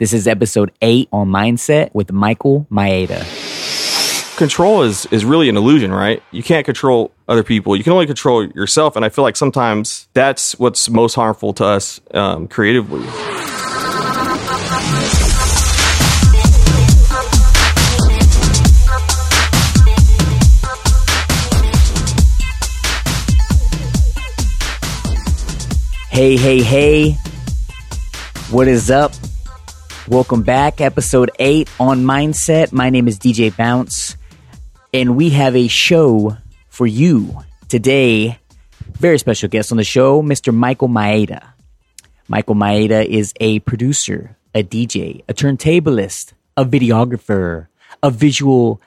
This is episode eight on Mindset with Michael Maeda. control is is really an illusion, right? You can't control other people. You can only control yourself, and I feel like sometimes that's what's most harmful to us um, creatively. Hey, hey, hey. What is up? Welcome back. Episode 8 on Mindset. My name is DJ Bounce, and we have a show for you today. Very special guest on the show, Mr. Michael Maeda. Michael Maeda is a producer, a DJ, a turntablist, a videographer, a visual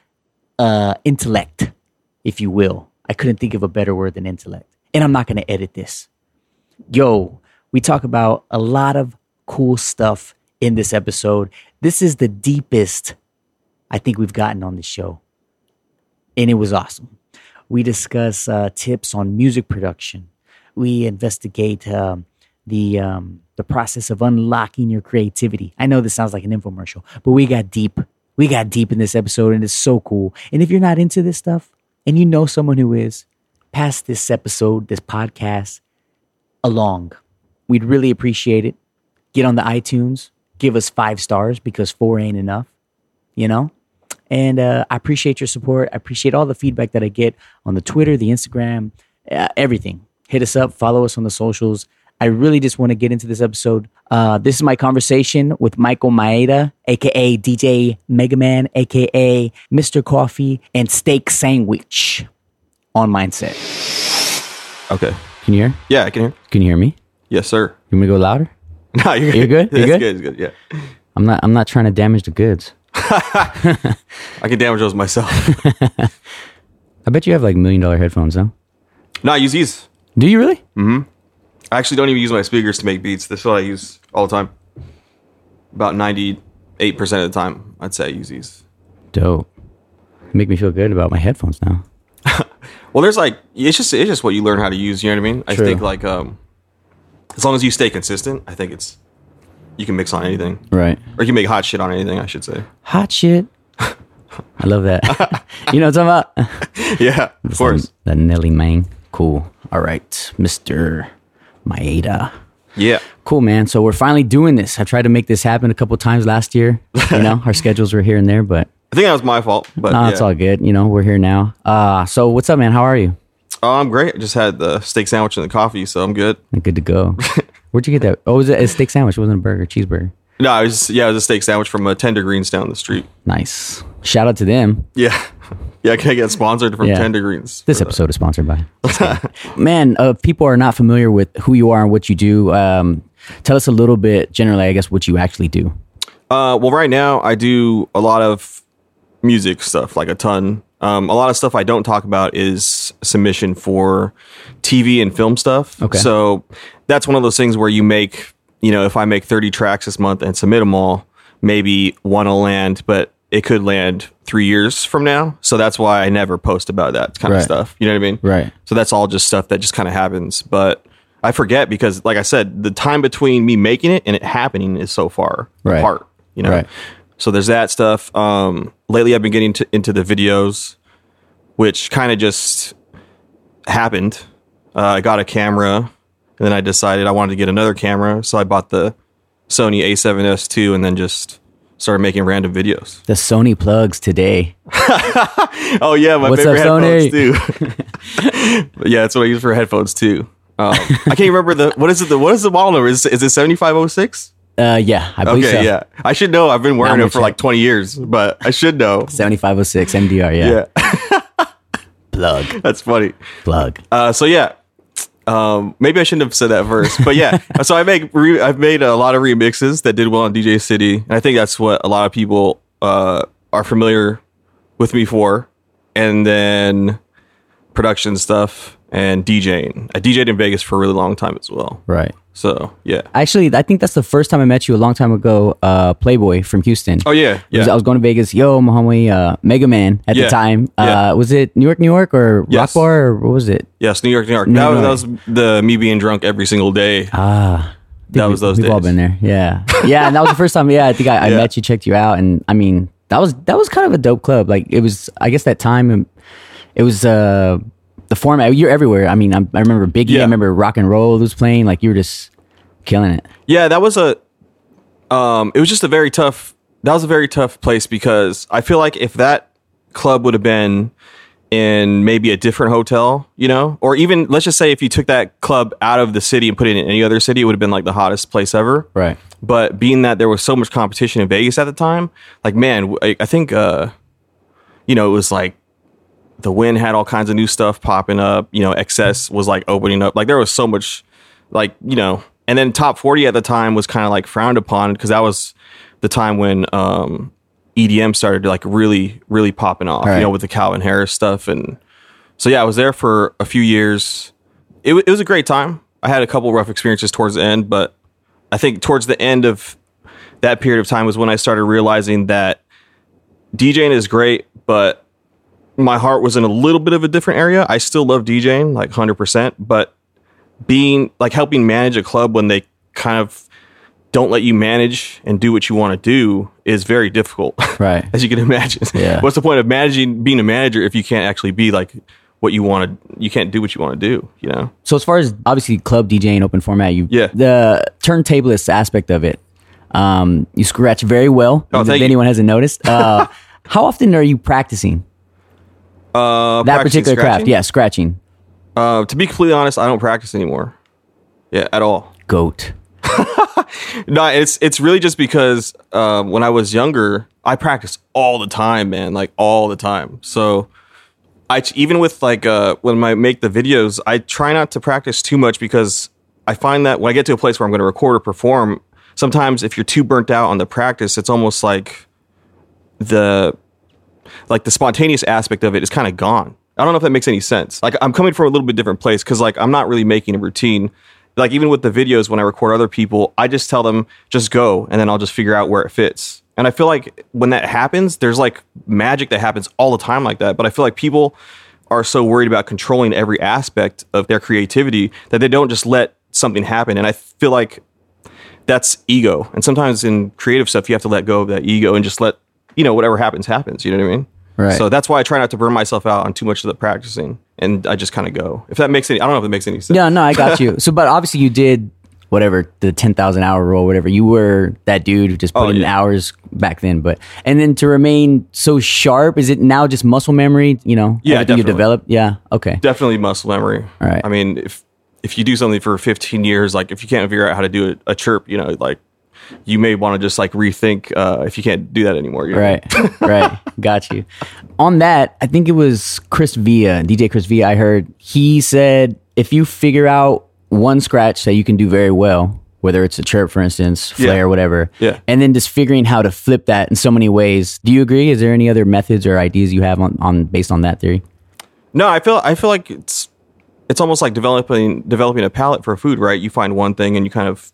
uh, intellect, if you will. I couldn't think of a better word than intellect. And I'm not going to edit this yo, we talk about a lot of cool stuff in this episode. This is the deepest I think we've gotten on the show. And it was awesome. We discuss uh, tips on music production. We investigate um, the um, the process of unlocking your creativity. I know this sounds like an infomercial, but we got deep. We got deep in this episode, and it's so cool. And if you're not into this stuff, and you know someone who is, pass this episode, this podcast, along. We'd really appreciate it. Get on the iTunes, give us five stars because four ain't enough, you know? And uh, I appreciate your support. I appreciate all the feedback that I get on the Twitter, the Instagram, uh, everything. Hit us up, follow us on the socials. I really just want to get into this episode. Uh, this is my conversation with Michael Maeda, aka DJ Megaman, aka Mr. Coffee and Steak Sandwich on Mindset. Okay. Can you hear? Yeah, I can hear. Can you hear me? Yes, sir. You want me to go louder? No, you're, good. You're good? You're That's good? It's good. Yeah, I'm not. I'm not trying to damage the goods. I can damage those myself. I bet you have like million dollar headphones, though. no, I use these. Do you really? Mhm. I actually don't even use my speakers to make beats. This is what I use all the time. About ninety-eight percent of the time, I'd say I use these. Dope. Make me feel good about my headphones now. Well, there's like it's just it's just what you learn how to use. You know what I mean? True. I think like um, as long as you stay consistent, I think it's you can mix on anything, Right. or you can make hot shit on anything. I should say. Hot shit. I love that. you know what I'm talking about? Yeah, of course. The Nelly Mang. Cool. All right, Mister Maeda. Yeah, Cool, man. So we're finally doing this. I tried to make this happen a couple times last year. You know, our schedules were here and there, but I think that was my fault, but no, yeah. it's all good. You know, we're here now. Uh, so what's up, man? How are you? Oh, I'm great. I just had the steak sandwich and the coffee, so I'm good. Good to go. Where'd you get that? Oh, was it a steak sandwich? It wasn't a burger, cheeseburger. No, I was yeah, it was a steak sandwich from a Tender Greens down the street. Nice. Shout out to them. Yeah, yeah. I Can I get sponsored from Yeah. Tender Greens? This episode is sponsored by. Man, uh, if people are not familiar with who you are and what you do, um, tell us a little bit, generally, I guess, what you actually do. Uh, well, right now I do a lot of music stuff, like a ton. Um, a lot of stuff I don't talk about is submission for TV and film stuff. Okay. So that's one of those things where you make, you know, if I make 30 tracks this month and submit them all, maybe one will land, but it could land three years from now. So that's why I never post about that kind Right. of stuff. You know what I mean? Right. So that's all just stuff that just kind of happens. But I forget because, like I said, the time between me making it and it happening is so far Right. apart. You know. Right. So there's that stuff. Um, lately, I've been getting to, into the videos, which kind of just happened. Uh, I got a camera, and then I decided I wanted to get another camera, so I bought the Sony A7S II, and then just started making random videos. The Sony plugs today. Oh yeah, my What's favorite up, headphones too. But yeah, that's what I use for headphones too. Um, I can't remember the what is it? The what is the model number? Is, is it seventy five oh six? Uh, yeah, I believe Okay, so. yeah. I should know. I've been wearing I'm it gonna for like twenty years, but I should know. 7506 MDR, yeah. Yeah, Plug, that's funny. plug. Uh, so yeah, um, maybe I shouldn't have said that first, but yeah. so I make re- I've made a lot of remixes that did well on DJ City, and I think that's what a lot of people uh, are familiar with me for. And then production stuff and DJing. I DJed in Vegas for a really long time as well. Right. So yeah. Actually, I think that's the first time I met you a long time ago. Uh, Playboy from Houston. Oh yeah, I was- yeah. I was going to Vegas. Yo, my homie, uh, Mega Man at the Yeah. time. Yeah. Uh, was it New York, New York, or Yes. Rock Bar, or what was it? yes, New York, New York. New that, York. that was the me being drunk every single day. Ah, that was those We've days. all been there. Yeah, yeah. And that was the first time. Yeah, I think I, I Yeah. met you, checked you out, and I mean that was that was kind of a dope club. Like it was. I guess that time it was uh the format. You're everywhere. I mean, I, I remember Biggie. Yeah. I remember Rock and Roll was playing. Like you were just killing it. Yeah, that was a. Um, it was just a very tough. That was a very tough place because I feel like if that club would have been in maybe a different hotel, you know, or even let's just say if you took that club out of the city and put it in any other city, it would have been like the hottest place ever. Right. But being that there was so much competition in Vegas at the time, like man, I, I think, uh, you know, it was like the Wynn had all kinds of new stuff popping up. You know, XS was like opening up. Like there was so much, like you know, and then Top Forty at the time was kind of like frowned upon because that was the time when um, EDM started like really, really popping off. Right. You know, with the Calvin Harris stuff, and so yeah, I was there for a few years. It, wa- it was a great time. I had a couple rough experiences towards the end, but I think towards the end of that period of time was when I started realizing that DJing is great, but my heart was in a little bit of a different area. I still love DJing like 100%, but being like helping manage a club when they kind of don't let you manage and do what you want to do is very difficult. Right. As you can imagine. Yeah. What's the point of managing being a manager if you can't actually be like what you want to you can't do what you want to do, you know? So as far as obviously club DJing open format, you Yeah. the turntablist aspect of it, um, you scratch very well. Oh, if you. anyone hasn't noticed, uh, how often are you practicing Uh that particular craft? Yeah, scratching. Uh, to be completely honest, I don't practice anymore. Yeah, at all. Goat. No, it's it's really just because um, when I was younger, I practiced all the time, man, like all the time. So I even with like uh, when I make the videos, I try not to practice too much because I find that when I get to a place where I'm going to record or perform, sometimes if you're too burnt out on the practice, it's almost like the like the spontaneous aspect of it is kind of gone. I don't know if that makes any sense. Like I'm coming from a little bit different place because like I'm not really making a routine. Like even with the videos when I record other people, I just tell them just go and then I'll just figure out where it fits. And I feel like when that happens, there's like magic that happens all the time like that. But I feel like people are so worried about controlling every aspect of their creativity that they don't just let something happen. And I feel like that's ego. And sometimes in creative stuff, you have to let go of that ego and just let, you know, whatever happens, happens. You know what I mean? Right. So that's why I try not to burn myself out on too much of the practicing. And I just kind of go. If that makes any, I don't know if it makes any sense. Yeah, no, I got you. So, but obviously you did whatever the ten thousand hour rule, whatever. You were that dude who just put Oh, in yeah. hours back then. But and then to remain so sharp, is it now just muscle memory? You know, Yeah, everything you definitely. developed. Yeah, okay. Definitely muscle memory. All right. I mean, if, if you do something for 15 years, like if you can't figure out how to do a, a chirp, you know, like you may want to just like rethink uh, if you can't do that anymore. you know? Right, right. Got you. On that, I think it was Chris Villa, DJ Chris Villa. I heard he said if you figure out one scratch that you can do very well, whether it's a chirp, for instance, flare, Yeah. whatever, Yeah. and then just figuring how to flip that in so many ways. Do you agree? Is there any other methods or ideas you have on, on based on that theory? No, I feel I feel like it's it's almost like developing developing a palate for food, right? You find one thing and you kind of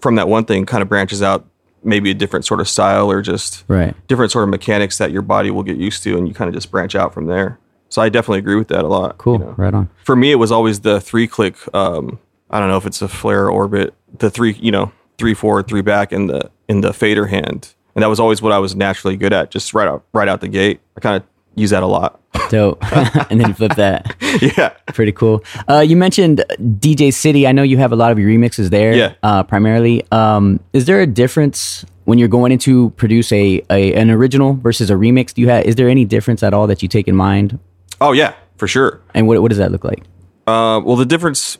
from that one thing kind of branches out maybe a different sort of style or just Right. different sort of mechanics that your body will get used to and you kind of just branch out from there. So I definitely agree with that a lot. Cool. you know. Right on. For me it was always the three click um I don't know if it's a flare orbit, the three, you know, three forward, three back in the in the fader hand. And that was always what I was naturally good at, just right out right out the gate. I kind of use that a lot. Dope. and then flip that. yeah. Pretty cool. Uh, you mentioned DJ City. I know you have a lot of your remixes there, Yeah. uh, primarily. Um, is there a difference when you're going into produce a, a an original versus a remix? Do you have? Is there any difference at all that you take in mind? Oh yeah, for sure. And what what does that look like? Uh, well, the difference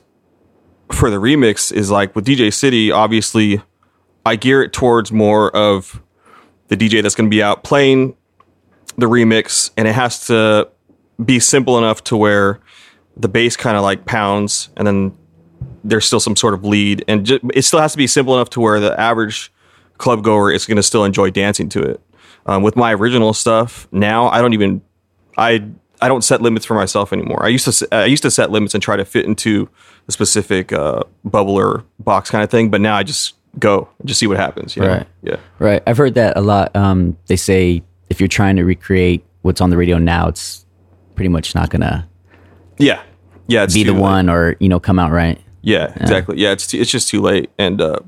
for the remix is like with DJ City, obviously, I gear it towards more of the DJ that's going to be out playing the remix, and it has to be simple enough to where the bass kind of like pounds, and then there's still some sort of lead, and ju- it still has to be simple enough to where the average club goer is going to still enjoy dancing to it. Um, with my original stuff now, I don't even I I don't set limits for myself anymore. I used to I used to set limits and try to fit into a specific uh, bubble or box kind of thing, but now I just go and just see what happens. You know? Right. Yeah. Right. I've heard that a lot. Um, they say if you're trying to recreate what's on the radio now, it's pretty much not gonna Yeah. Yeah. It's be the late. one or you know come out right. Yeah. Exactly. Yeah. It's too, it's just too late. And uh,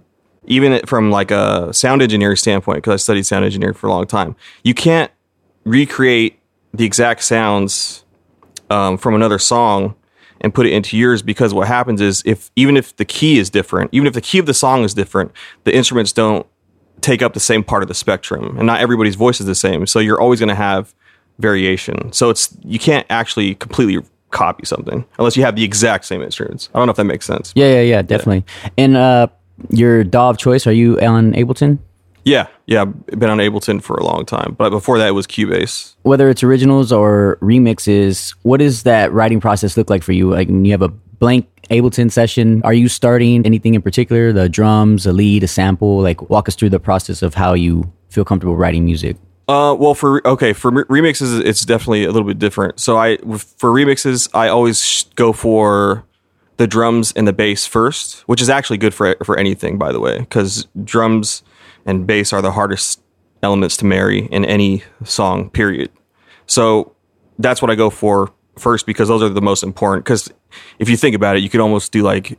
even it- from like a sound engineer standpoint, because I studied sound engineering for a long time, you can't recreate the exact sounds um, from another song and put it into yours because what happens is if even if the key is different, even if the key of the song is different, the instruments don't take up the same part of the spectrum, and not everybody's voice is the same. So you're always going to have variation. So it's you can't actually completely copy something unless you have the exact same instruments. I don't know if that makes sense. Yeah, yeah, yeah, definitely. And uh, your DAW of choice, are you on Ableton? Yeah, yeah. I've been on Ableton for a long time, but before that it was Cubase. Whether it's originals or remixes, what does that writing process look like for you? Like you have a blank Ableton session, are you starting anything in particular? The drums, a lead, a sample? Like walk us through the process of how you feel comfortable writing music. Uh, well, for okay, for remixes, it's definitely a little bit different. So I, for remixes, I always go for the drums and the bass first, which is actually good for for anything, by the way, because drums and bass are the hardest elements to marry in any song. Period. So that's what I go for first because those are the most important. Because if you think about it, you could almost do like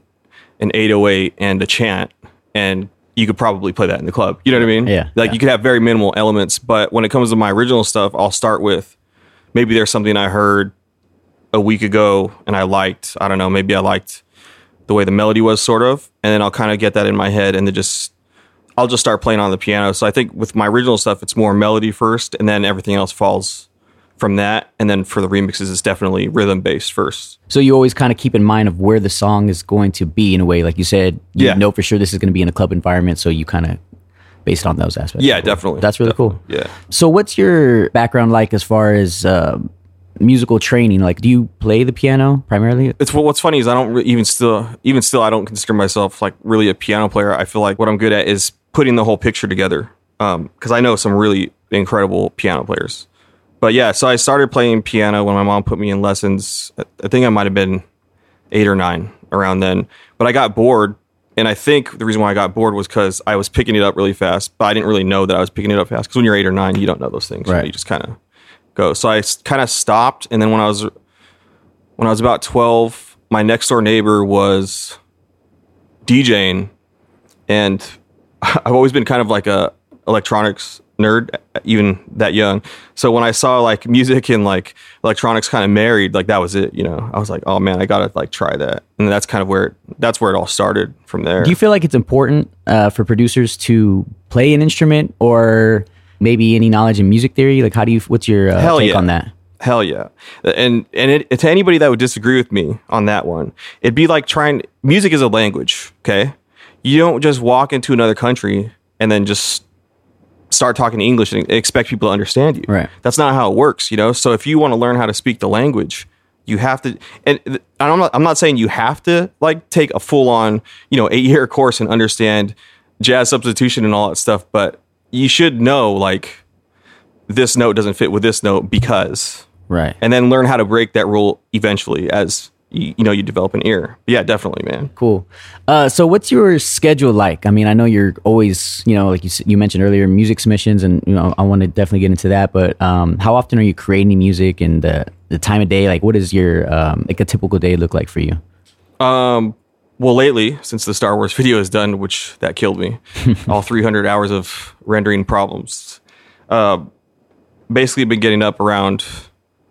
an 808 and a chant, and you could probably play that in the club. You know what I mean? Yeah, Like yeah. you could have very minimal elements, but when it comes to my original stuff, I'll start with maybe there's something I heard a week ago and I liked. I don't know. Maybe I liked the way the melody was, sort of, and then I'll kind of get that in my head, and then just I'll just start playing on the piano. So I think with my original stuff, it's more melody first, and then everything else falls from that. And then for the remixes, it's definitely rhythm based first. So you always kind of keep in mind of where the song is going to be in a way. Like you said, you Yeah. know for sure this is going to be in a club environment. So you kind of based on those aspects. Yeah, definitely. That's really cool. Yeah. So what's your background like as far as uh, musical training? Like, do you play the piano primarily? it's well, what's funny is I don't re- even still even still I don't consider myself like really a piano player. I feel like what I'm good at is putting the whole picture together. Because I know some really incredible piano players. But yeah, so I started playing piano when my mom put me in lessons. I- think I might have been eight or nine around then. But I got bored, and I think the reason why I got bored was because I was picking it up really fast. But I didn't really know that I was picking it up fast. Because when you're eight or nine, you don't know those things. You know, Right. You just kind of go. So I kind of stopped, and then when I was when I was about 12, my next door neighbor was DJing and I've always been kind of like a electronics nerd even that young. So when I saw like music and like electronics kind of married, like that was it, you know. I was like, "Oh man, I got to like try that." And that's kind of where it, that's where it all started from there. Do you feel like it's important uh, for producers to play an instrument or maybe any knowledge in music theory? Like, how do you? What's your uh, Hell take yeah. on that? Hell yeah. And and it, to anybody that would disagree with me on that one, it'd be like trying music is a language, okay? You don't just walk into another country and then just start talking English and expect people to understand you. Right. That's not how it works, you know? So if you want to learn how to speak the language, you have to and I'm not I'm not saying you have to like take a full on, you know, 8-year course and understand jazz substitution and all that stuff, but you should know like this note doesn't fit with this note because Right. and then learn how to break that rule eventually as you, you know you develop an ear. Yeah, definitely, man. Cool. Uh, so, what's your schedule like? I mean, I know you're always, you know, like you you mentioned earlier, music submissions, and you know, I want to definitely get into that. But um, how often are you creating music and the the time of day? Like, what does your um, like a typical day look like for you? Um, well, lately since the Star Wars video is done, which that killed me, all 300 hours of rendering problems. Uh, basically, been getting up around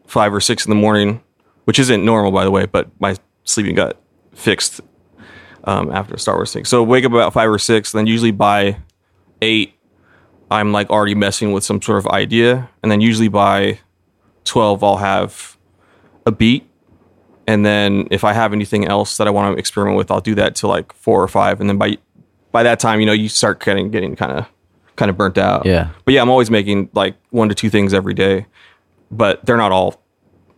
five or six in the morning, which isn't normal, by the way. But my sleeping got fixed um, after Star Wars thing. So wake up about five or six, then usually by eight, I'm like already messing with some sort of idea, and then usually by twelve, I'll have a beat and then if I have anything else that I want to experiment with, I'll do that till like four or five, and then by by that time, you know, you start getting getting kind of kind of burnt out. Yeah. But yeah, I'm always making like one to two things every day, but they're not all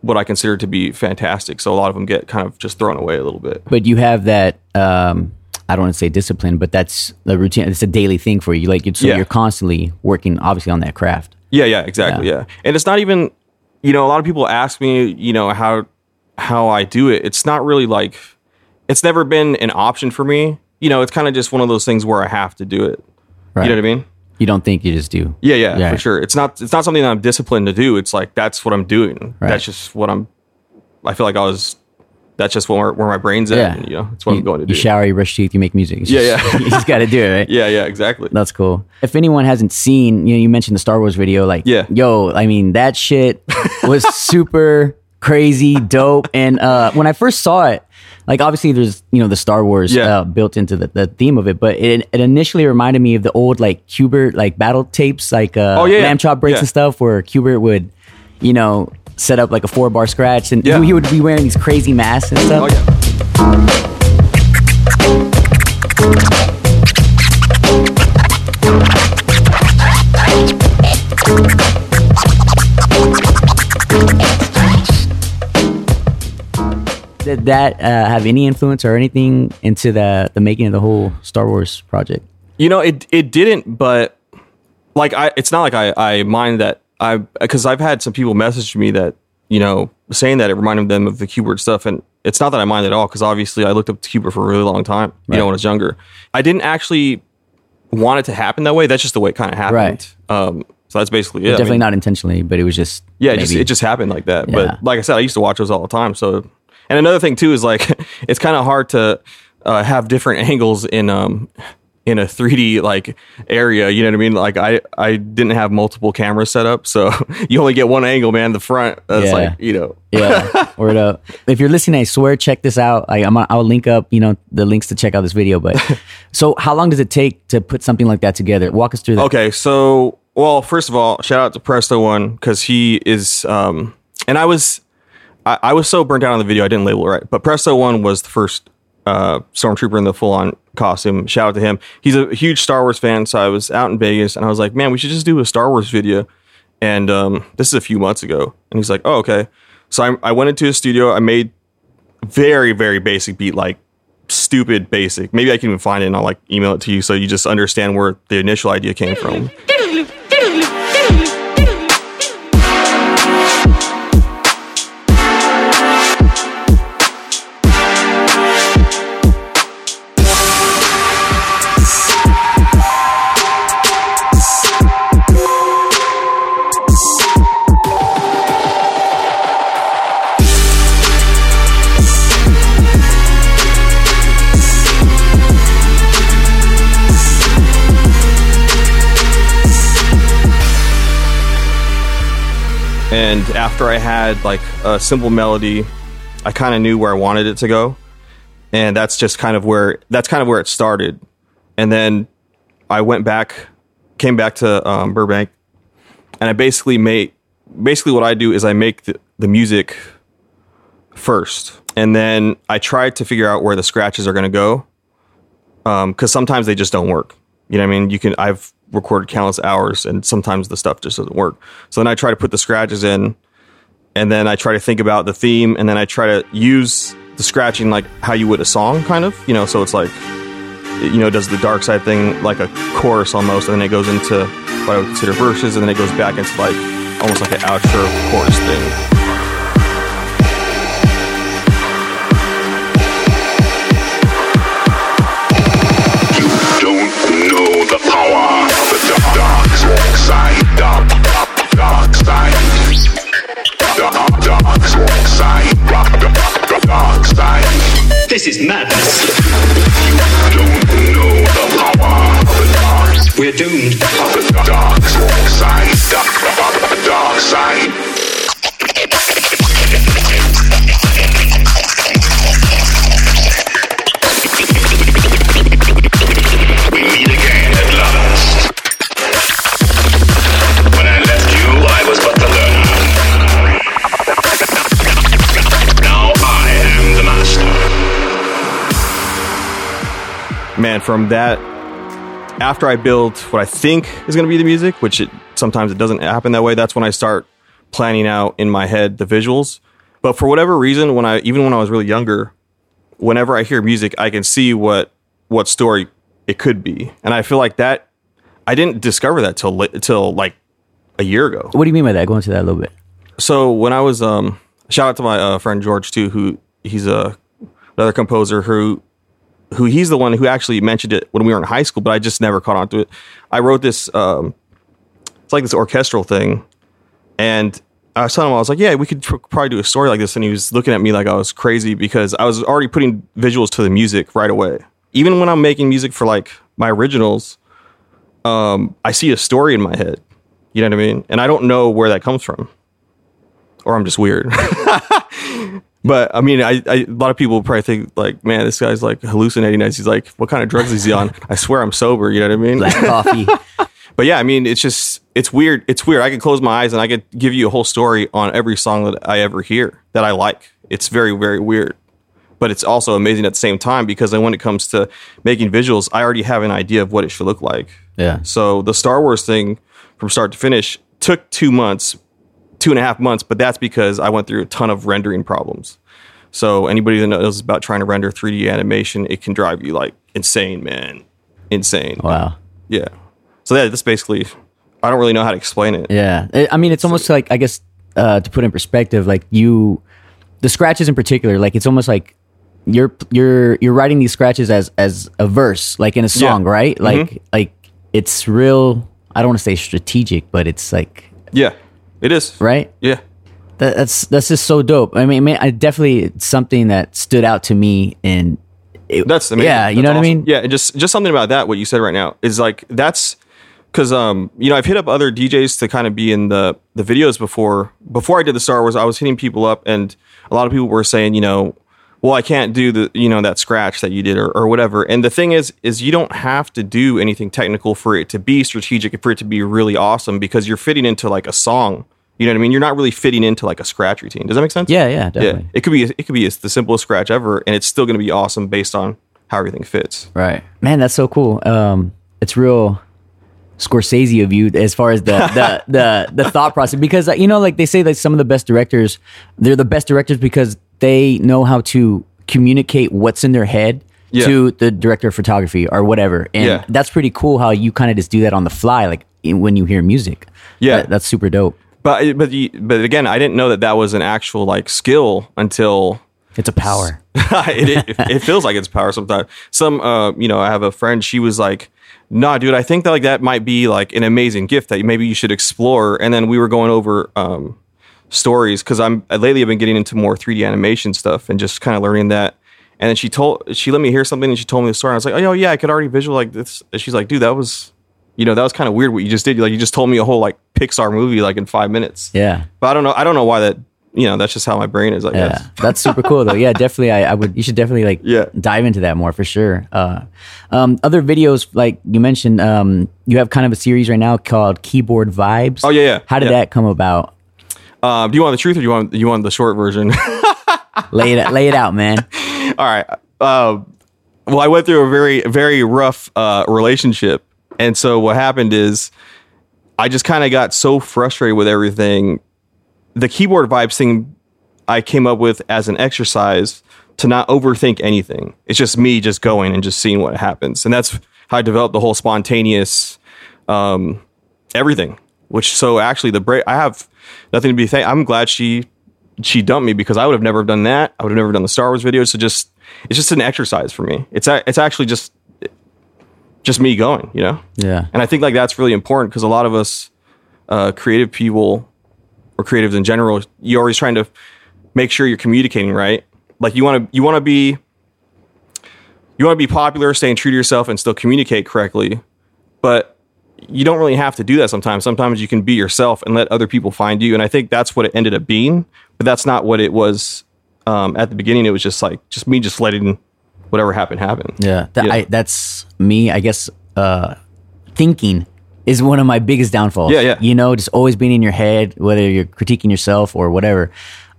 what I consider to be fantastic. So a lot of them get kind of just thrown away a little bit. But you have that. Um, I don't want to say discipline, but that's the routine. It's a daily thing for you. Like, so Yeah. you're constantly working, obviously, on that craft. Yeah, yeah, exactly. Yeah. Yeah. And it's not even, you know, a lot of people ask me, you know, how how I do it. It's not really like it's never been an option for me. You know, it's kind of just one of those things where I have to do it. Right. You know what I mean? You don't think you just do. Yeah, yeah, Yeah. for sure. It's not it's not something that I'm disciplined to do. It's like that's what I'm doing. Right. That's just what I'm I feel like I was that's just where, where my brain's at. Yeah. And, you know, it's what you, I'm going to do. You shower, you brush teeth, you make music. It's Yeah, just- yeah. you just got to do it, right? yeah, yeah, exactly. That's cool. If anyone hasn't seen, you know, you mentioned the Star Wars video, like, Yeah. yo, I mean, that shit was super crazy, dope. And uh, when I first saw it, like, obviously, there's you know the Star Wars Yeah. uh, built into the, the theme of it, but it, it initially reminded me of the old like Qbert like battle tapes, like uh, Oh, yeah, yeah. lamb chop breaks Yeah. and stuff, where Qbert would, you know, set up like a four bar scratch, and Yeah. he would be wearing these crazy masks and stuff. Oh, yeah. Did that uh, have any influence or anything into the the making of the whole Star Wars project? You know, it it didn't, but like I, it's not like I I mind that I because I've had some people message me that you know saying that it reminded them of the Qbert stuff, and it's not that I mind at all because obviously I looked up to Qbert for a really long time. You know, when I was younger, I didn't actually want it to happen that way. That's just the way it kind of happened. Right. Um. So that's basically it. I Definitely mean, not intentionally, but it was just Yeah, it just, it just happened like that. Yeah. But like I said, I used to watch those all the time. So, and another thing too is like it's kind of hard to uh, have different angles in um in a 3D like area. You know what I mean? Like I I didn't have multiple cameras set up, so you only get one angle, man. The front. That's Yeah. like you know. yeah, word up. If you're listening, I swear, check this out. I, I'm, I'll link up, you know, the links to check out this video. But so, how long does it take to put something like that together? Walk us through that. Okay, so well, first of all, shout out to Presto One because he is, um, and I was, I, I was so burnt out on the video I didn't label it right. But Presto One was the first uh, stormtrooper in the full on costume. Shout out to him. He's a huge Star Wars fan, so I was out in Vegas and I was like, man, we should just do a Star Wars video. And um, this is a few months ago, and he's like, oh okay. So I, I went into his studio. I made very very basic beat like stupid basic maybe i can even find it and i'll like email it to you so you just understand where the initial idea came from after i had like a simple melody i kind of knew where i wanted it to go. And that's just kind of where that's kind of where it started. And then i went back came back to um, burbank. And i basically made basically what i do is i make the, the music first. And then i try to figure out where the scratches are going to go because sometimes they just don't work. You know what i mean? You can i've recorded countless hours and sometimes the stuff just doesn't work. So then i try to put the scratches in and then i try to think about the theme and then i try to use the scratching like how you would a song kind of you know so it's like you know does the dark side thing like a chorus almost and then it goes into what i would consider verses and then it goes back into like almost like an outro chorus thing This is madness. You Don't know the power of the dark, We're doomed. of the dark side, dark, dark side. Man from that after i build what i think is going to be the music which it sometimes it doesn't happen that way that's when i start planning out in my head the visuals but for whatever reason when i even when i was really younger whenever i hear music i can see what what story it could be and i feel like that i didn't discover that till till like a year ago What do you mean by that? Go into that a little bit. so when I was um shout out to my uh, friend George too, who he's a another composer who who he's the one who actually mentioned it when we were in high school, but I just never caught on to it. I wrote this um it's like this orchestral thing, and I was telling him I was like, yeah, we could tr- probably do a story like this, and he was looking at me like I was crazy because I was already putting visuals to the music right away. Even when I'm making music for like my originals, um, I see a story in my head. You know what I mean? And I don't know where that comes from, or I'm just weird. but I mean, I, I a lot of people probably think like, man, this guy's like hallucinating. As he's like, what kind of drugs is he on? I swear I'm sober. You know what I mean? Black coffee. But yeah, I mean, it's just it's weird. It's weird. I could close my eyes and I could give you a whole story on every song that I ever hear that I like. It's very very weird. But it's also amazing at the same time because then when it comes to making visuals, I already have an idea of what it should look like. Yeah. So the Star Wars thing from start to finish took two months, two and a half months, but that's because I went through a ton of rendering problems. So anybody that knows about trying to render 3D animation, it can drive you like insane, man. Insane. Wow. Yeah. So yeah, that's basically. I don't really know how to explain it. Yeah, I- mean, it's almost like I guess uh, to put in perspective, like you, the scratches in particular, like it's almost like you're you're you're writing these scratches as as a verse, like in a song, Yeah. right? Like like it's real. I don't want to say strategic, but it's like Yeah, it is. right. Yeah. That, that's that's just so dope. I mean, man, I definitely it's something that stood out to me, and it, That's amazing. Yeah, you That's know what I mean? Yeah, and just just something about that. What you said right now is like that's because um you know I've hit up other DJs to kind of be in the the videos before before I did the Star Wars. I was hitting people up, and a lot of people were saying, you know, well, I can't do the you know that scratch that you did or, or whatever. And the thing is, is you don't have to do anything technical for it to be strategic, for it to be really awesome, because you're fitting into like a song. You know what I mean? You're not really fitting into like a scratch routine. Does that make sense? Yeah, yeah, definitely. Yeah, it could be it could be the simplest scratch ever, and it's still going to be awesome based on how everything fits. Right. Man, that's so cool. Um, it's real Scorsese of you as far as the the the, the thought process because you know like they say that some of the best directors they're the best directors because they know how to communicate what's in their head Yeah. to the director of photography or whatever. And Yeah. that's pretty cool how you kind of just do that on the fly like in, when you hear music. Yeah. That- that's super dope. But but but again, I didn't know that that was an actual like skill until It's a power. it, it, it feels like it's power sometimes. Some uh, you know, I have a friend. She was like, "Nah, dude, I think that like that might be like an amazing gift that maybe you should explore." And then we were going over um, stories because I'm lately I've been getting into more 3D animation stuff and just kind of learning that. And then she told she let me hear something and she told me the story. And I was like, "Oh yeah, I could already visualize like this." And she's like, "Dude, that was." You know that was kind of weird what you just did. Like you just told me a whole like Pixar movie like in five minutes. Yeah. But I don't know. I don't know why that. You know, that's just how my brain is. I Yeah, guess. that's super cool though. Yeah, definitely. I, I would. You should definitely like Yeah. dive into that more for sure. Uh, um, other videos like you mentioned, um, you have kind of a series right now called Keyboard Vibes. Oh, yeah, yeah, How did yeah. that come about? Um, do you want the truth or do you want you want the short version? Lay it lay it out, man. All right. Uh, well, I went through a very very rough uh, relationship, and so what happened is I just kind of got so frustrated with everything. The keyboard vibes thing I came up with as an exercise to not overthink anything. It's just me just going and just seeing what happens, and that's how I developed the whole spontaneous um, everything. Which so actually the break I have nothing to be thank. I'm glad she she dumped me because I would have never done that. I would have never done the Star Wars video. So just it's just an exercise for me. It's a, it's actually just just me going, you know. Yeah. And I think like that's really important because a lot of us uh, creative people or creatives in general, you're always trying to make sure you're communicating right. Like you want to you want to be you want to be popular, staying true to yourself, and still communicate correctly. But you don't really have to do that sometimes. Sometimes you can be yourself and let other people find you. And I think that's what it ended up being. But that's not what it was um, at the beginning. It was just like just me just letting whatever happened happened. Yeah, that. I, that's me. I guess uh, thinking is one of my biggest downfalls. Yeah, yeah. You know, just always being in your head, whether you're critiquing yourself or whatever.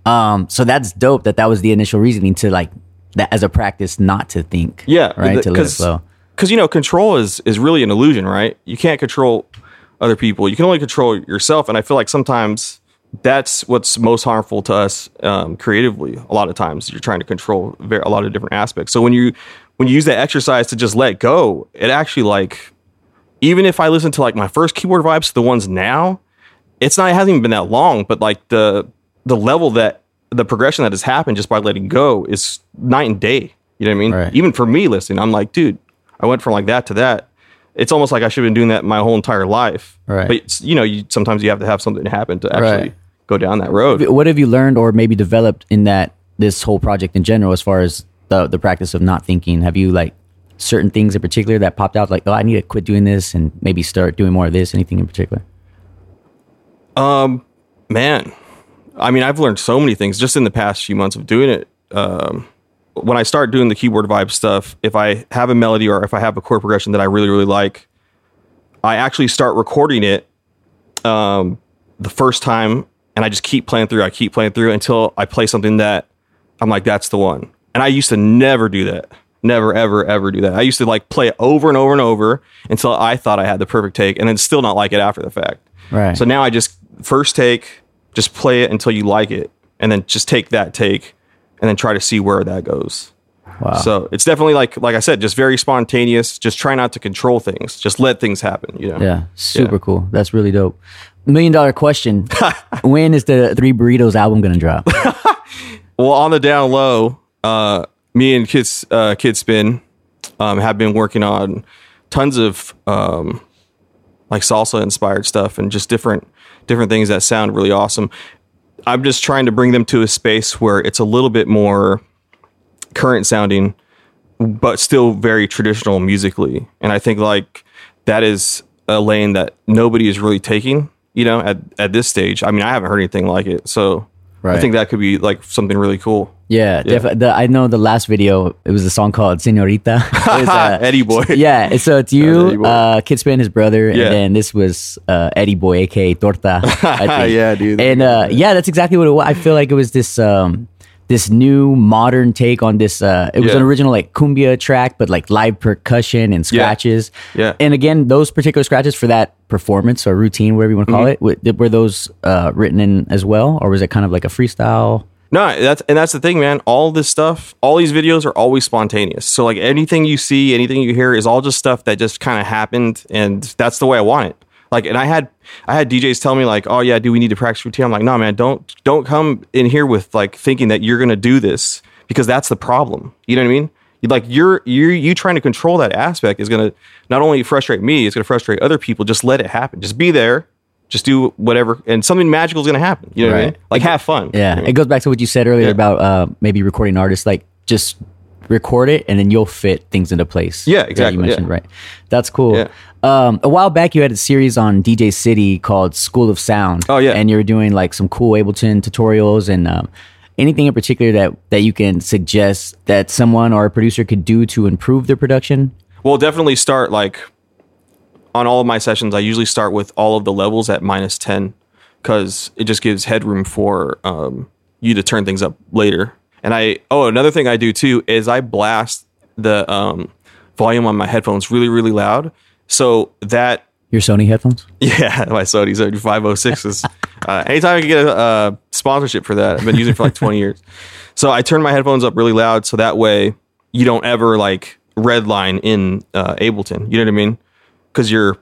Um, so that's dope. That that was the initial reasoning to like that as a practice not to think. Yeah, right. To let it flow. Because you know, control is is really an illusion, right? You can't control other people. You can only control yourself. And I feel like sometimes that's what's most harmful to us um, creatively. A lot of times, you're trying to control a lot of different aspects. So when you when you use that exercise to just let go, it actually like even if I listen to like my first keyboard vibes, to the ones now, it's not it hasn't even been that long, but like the the level that the progression that has happened just by letting go is night and day. You know what I mean? Right. Even for me listening, I'm like, dude, I went from like that to that. It's almost like I should have been doing that my whole entire life. Right. But you know, you sometimes you have to have something happen to actually Right. Go down that road. What have you learned or maybe developed in that this whole project in general, as far as the the practice of not thinking? Have you like certain things in particular that popped out, like oh, I need to quit doing this and maybe start doing more of this? Anything in particular? Um, man i mean i've learned so many things just in the past few months of doing it um, when i start doing the keyboard vibe stuff if i have a melody or if i have a chord progression that i really really like i actually start recording it um, the first time and i just keep playing through i keep playing through until i play something that i'm like that's the one and i used to never do that never ever ever do that i used to like play it over and over and over until i thought i had the perfect take and then still not like it after the fact Right. so now I just first take, just play it until you like it, and then just take that take, and then try to see where that goes. Wow. So it's definitely like like I said, just very spontaneous. Just try not to control things. Just let things happen. You know. Yeah, super cool. That's really dope. Million dollar question: When is the Three Burritos album gonna drop? Well, on the down low, uh, me and Kids uh, Kid Spin um, have been working on tons of um, like salsa inspired stuff and just different different things that sound really awesome. I'm just trying to bring them to a space where it's a little bit more current sounding, but still very traditional musically. And I think like that is a lane that nobody is really taking. You know, at at this stage. I mean, I haven't heard anything like it, so I think that could be like something really cool. Yeah, definitely. The, I know the last video. It was a song called "Senorita." It was, uh, Eddie Boy. Yeah, so it's you, uh, Kid Spin, his brother, Yeah. and then this was uh, Eddie Boy, aka Torta. I think. Yeah, dude. And uh, yeah, that's exactly what it was. I feel like it was this um, this new modern take on this. Uh, it was Yeah. an original like cumbia track, but like live percussion and scratches. Yeah. And again, those particular scratches for that performance or routine, whatever you want to Mm-hmm. call it, were, were those uh, written in as well, or was it kind of like a freestyle? No, that's and that's the thing, man. All this stuff, all these videos are always spontaneous. So like anything you see, anything you hear is all just stuff that just kind of happened, and that's the way I want it. Like, and I had I had DJs tell me like, oh yeah, do we need to practice routine? I'm like, no, man, don't don't come in here with like thinking that you're gonna do this because that's the problem. You know what I mean? Like you're you you trying to control that aspect is gonna not only frustrate me, it's gonna frustrate other people. Just let it happen. Just be there. Just do whatever, and something magical is gonna happen. You know what I mean? Like have fun. Yeah, You know? it goes back to what you said earlier Yeah. about uh, maybe recording artists. Like just record it, and then you'll fit things into place. Yeah, exactly, You mentioned yeah. right. That's cool. Yeah. Um, a while back, you had a series on DJ City called School of Sound. Oh, yeah. and you were doing like some cool Ableton tutorials and um, anything in particular that that you can suggest that someone or a producer could do to improve their production. Well, definitely start like on all of my sessions. I usually start with all of the levels at minus ten because it just gives headroom for um, you to turn things up later. And I oh another thing I do too is I blast the um, volume on my headphones really really loud so that Your Sony headphones. yeah my Sony 7506s. uh, anytime I can get a, uh sponsorship for that, I've been using it for like 20 years. So I turn my headphones up really loud so that way you don't ever like redline in uh, Ableton. You know what I mean? Because your,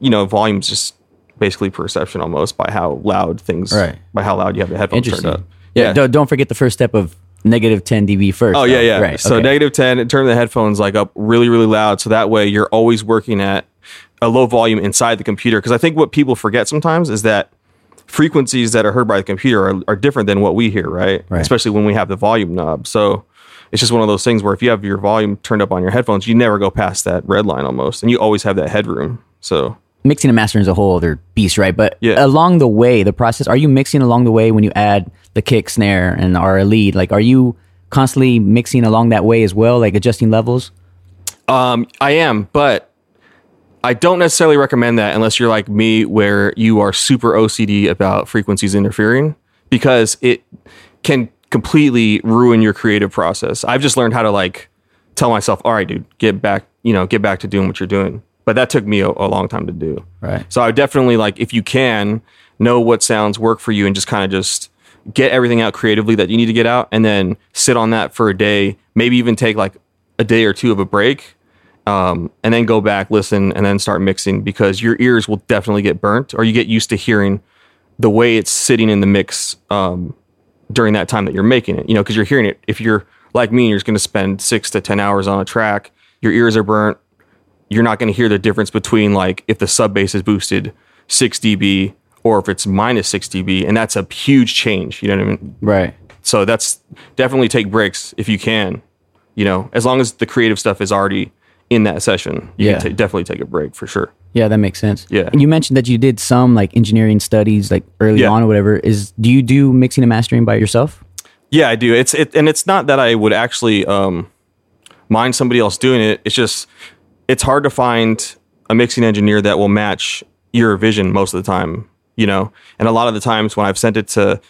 you know, volume's just basically perception almost by how loud things, Right. by how loud you have the headphones turned up. Yeah. Don't, don't forget the first step of negative 10 dB first. Oh yeah, yeah. Right. So okay. negative ten, turn the headphones like up really, really loud, so that way you're always working at a low volume inside the computer. Because I think what people forget sometimes is that frequencies that are heard by the computer are, are different than what we hear, right? Right. Especially when we have the volume knob. So it's just one of those things where if you have your volume turned up on your headphones, you never go past that red line almost, and you always have that headroom. So mixing and mastering is a whole, other beast, right? But Yeah. along the way, the process, are you mixing along the way when you add the kick, snare, and a lead? Like, are you constantly mixing along that way as well, like adjusting levels? Um, I am, but I don't necessarily recommend that unless you're like me, where you are super OCD about frequencies interfering, because it can completely ruin your creative process. I've just learned how to like tell myself, "All right, dude, get back, you know, get back to doing what you're doing." But that took me a, a long time to do. Right. So I definitely like, if you can, know what sounds work for you, and just kind of just get everything out creatively that you need to get out, and then sit on that for a day, maybe even take like a day or two of a break um, and then go back, listen, and then start mixing because your ears will definitely get burnt, or you get used to hearing the way it's sitting in the mix um, during that time that you're making it. You know, because you're hearing it. If you're like me, and you're just going to spend six to ten hours on a track. Your ears are burnt. You're not going to hear the difference between like if the sub bass is boosted six dB or if it's minus 6 dB, and that's a huge change. You know what I mean? Right. So that's definitely take breaks if you can. You know, as long as the creative stuff is already in that session, you Yeah. can ta- definitely take a break for sure. Yeah, that makes sense. Yeah. And you mentioned that you did some like engineering studies like early Yeah. on or whatever. Is do you do mixing and mastering by yourself? Yeah, I do. It's it, and it's not that I would actually um, mind somebody else doing it. It's just it's hard to find a mixing engineer that will match your vision most of the time. You know, and a lot of the times when I've sent it to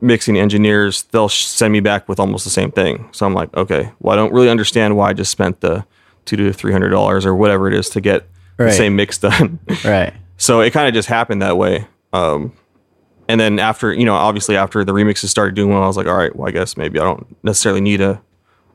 mixing engineers, they'll send me back with almost the same thing. So I'm like, okay, well, I don't really understand why I just spent the two to three hundred dollars or whatever it is to get Right. the same mix done. Right. So it kind of just happened that way. Um, and then after, you know, obviously after the remixes started doing well, I was like, all right, well, I guess maybe I don't necessarily need a,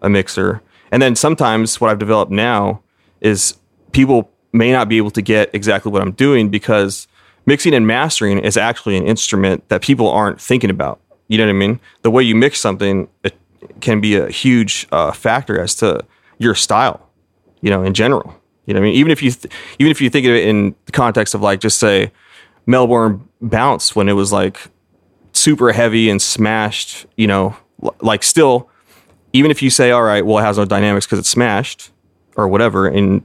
a mixer. And then sometimes what I've developed now is people may not be able to get exactly what I'm doing because mixing and mastering is actually an instrument that people aren't thinking about. You know what I mean? The way you mix something it can be a huge uh, factor as to your style you know, in general. You know, what I mean, even if you th- even if you think of it in the context of like just say Melbourne bounce when it was like super heavy and smashed, you know, l- like still, even if you say, all right, well, it has no dynamics because it's smashed or whatever, and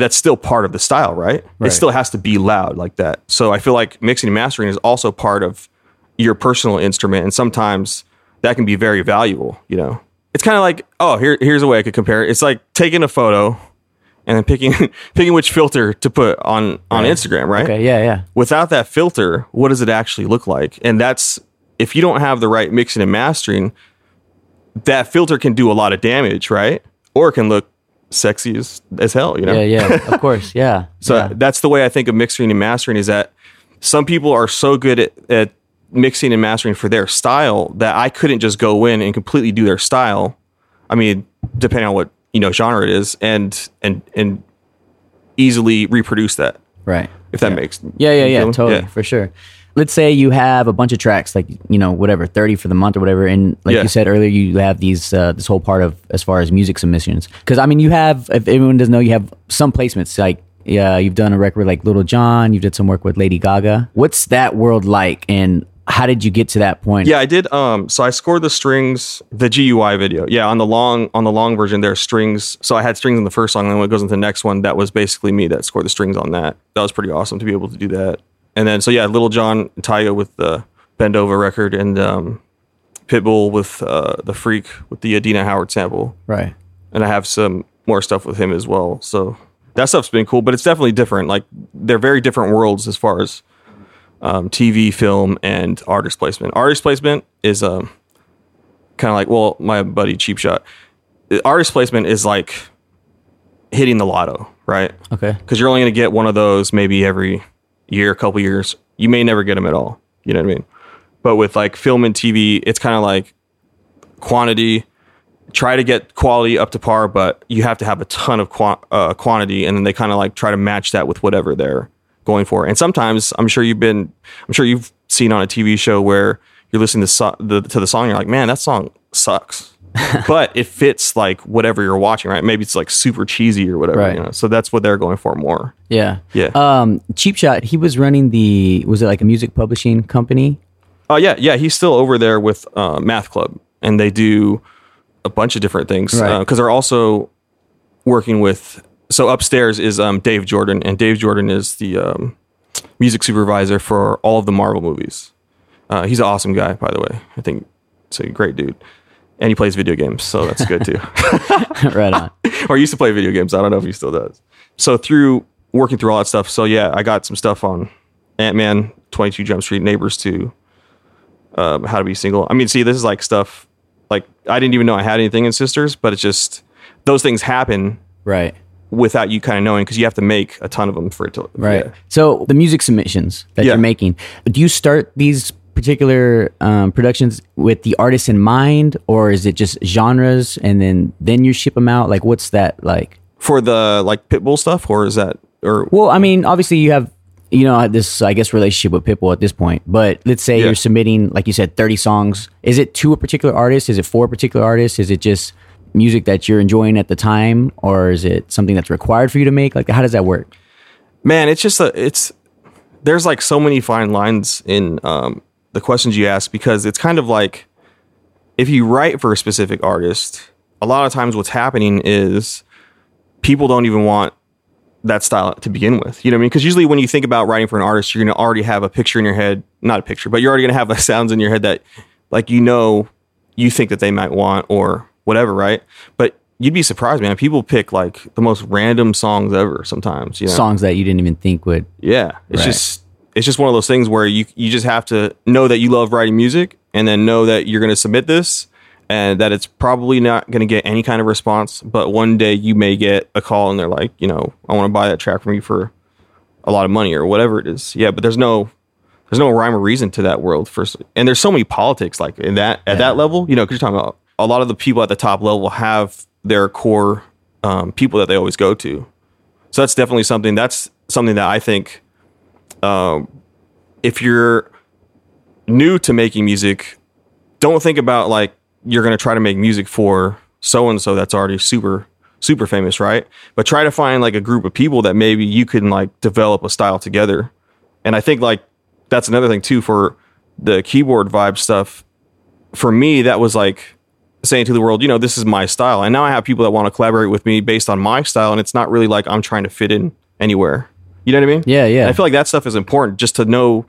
that's still part of the style, right? Right. It still has to be loud like that. So I feel like mixing and mastering is also part of your personal instrument, and sometimes that can be very valuable. You know, it's kind of like, oh, here, here's a way I could compare it. It's like taking a photo and then picking picking which filter to put on on Instagram, right? Okay. Yeah. Yeah. Without that filter, what does it actually look like? And that's if you don't have the right mixing and mastering, that filter can do a lot of damage, right? Or it can look sexy as, as hell, you know? Yeah. Yeah. of course. Yeah. So yeah. that's the way I think of mixing and mastering is that some people are so good at, at mixing and mastering for their style that I couldn't just go in and completely do their style. I mean, depending on what, you know, genre it is and and and easily reproduce that. right. If that makes Yeah, yeah, yeah, totally, for sure. Let's say you have a bunch of tracks, like you know, whatever, thirty for the month or whatever, and like Yeah. you said earlier, you have these uh, this whole part of as far as music submissions. Because I mean, you have, if everyone doesn't know, you have some placements. Like, yeah, you've done a record with like Lil Jon, you've did some work with Lady Gaga. What's that world like, and how did you get to that point? Yeah, I did. Um, so I scored the strings, the G.U.Y. video. Yeah, on the long on the long version, there are strings. So I had strings in the first song, and then when it goes into the next one, that was basically me that scored the strings on that. That was pretty awesome to be able to do that. And then so yeah, Lil Jon Tyga with the Bend Over record, and um, Pitbull with uh, the Freak with the Adina Howard sample, right. and I have some more stuff with him as well. So that stuff's been cool, but it's definitely different. Like they're very different worlds as far as um, TV, film, and artist placement. Artist placement is um, kind of like, well, my buddy Cheap Shot. Artist placement is like hitting the lotto, right? Okay. Because you're only going to get one of those maybe every year, a couple years. You may never get them at all. You know what I mean? But with like film and TV, it's kind of like quantity. Try to get quality up to par, but you have to have a ton of qua- uh, quantity, and then they kind of like try to match that with whatever they're going for. And sometimes I'm sure you've been, I'm sure you've seen on a TV show where you're listening to, so- the, to the song, you're like, man, that song sucks, but it fits like whatever you're watching, right? Maybe it's like super cheesy or whatever. Right. You know? So that's what they're going for more. Yeah. Yeah. Um, Cheap Shot, he was running the was it like a music publishing company? Oh yeah, yeah. He's still over there with uh, Math Club, and they do a bunch of different things because Right. they're also working with. So upstairs is um, Dave Jordan, and Dave Jordan is the um, music supervisor for all of the Marvel movies. Uh, he's an awesome guy, by the way. I think it's a great dude, and he plays video games, so that's good too. right on. or used to play video games. I don't know if he still does. So through working through all that stuff, so yeah, I got some stuff on Ant Man, Twenty Two Jump Street, Neighbors Two, um, How to Be Single. I mean, see, this is like stuff like I didn't even know I had anything in Sisters, but it's just those things happen Right. without you kind of knowing because you have to make a ton of them for it to Right. yeah. So the music submissions that Yeah. you're making, do you start these particular um, productions with the artist in mind, or is it just genres and then then you ship them out? Like, what's that like? for the like Pitbull stuff, or is that or Well, I mean, obviously you have you know this I guess relationship with Pitbull at this point, but let's say Yeah. you're submitting like you said 30 songs. Is it to a particular artist? Is it for a particular artist? Is it just music that you're enjoying at the time, or is it something that's required for you to make? Like, how does that work? man it's just a it's there's like so many fine lines in um, the questions you ask because it's kind of like if you write for a specific artist, a lot of times what's happening is people don't even want that style to begin with. You know what I mean? Because usually when you think about writing for an artist, you're going to already have a picture in your head, not a picture, but you're already going to have like sounds in your head that like you know you think that they might want or whatever, right? But you'd be surprised, man. People pick like the most random songs ever sometimes. You know? Songs that you didn't even think would. Yeah, it's Right. just it's just one of those things where you you just have to know that you love writing music, and then know that you're going to submit this, and that it's probably not going to get any kind of response. But one day you may get a call, and they're like, you know, I want to buy that track from you for a lot of money or whatever it is. Yeah, but there's no there's no rhyme or reason to that world. First, and there's so many politics like in that at that level. You know, because you're talking about a lot of the people at the top level have their core um, people that they always go to. So that's definitely something. That's something that I think um, if you're new to making music, don't think about like you're going to try to make music for so and so that's already super super famous, right? But try to find like a group of people that maybe you can like develop a style together. And I think like that's another thing too for the keyboard vibe stuff. For me, that was like saying to the world, you know, this is my style. And now I have people that want to collaborate with me based on my style. And it's not really like I'm trying to fit in anywhere. You know what I mean? Yeah, yeah. And I feel like that stuff is important just to know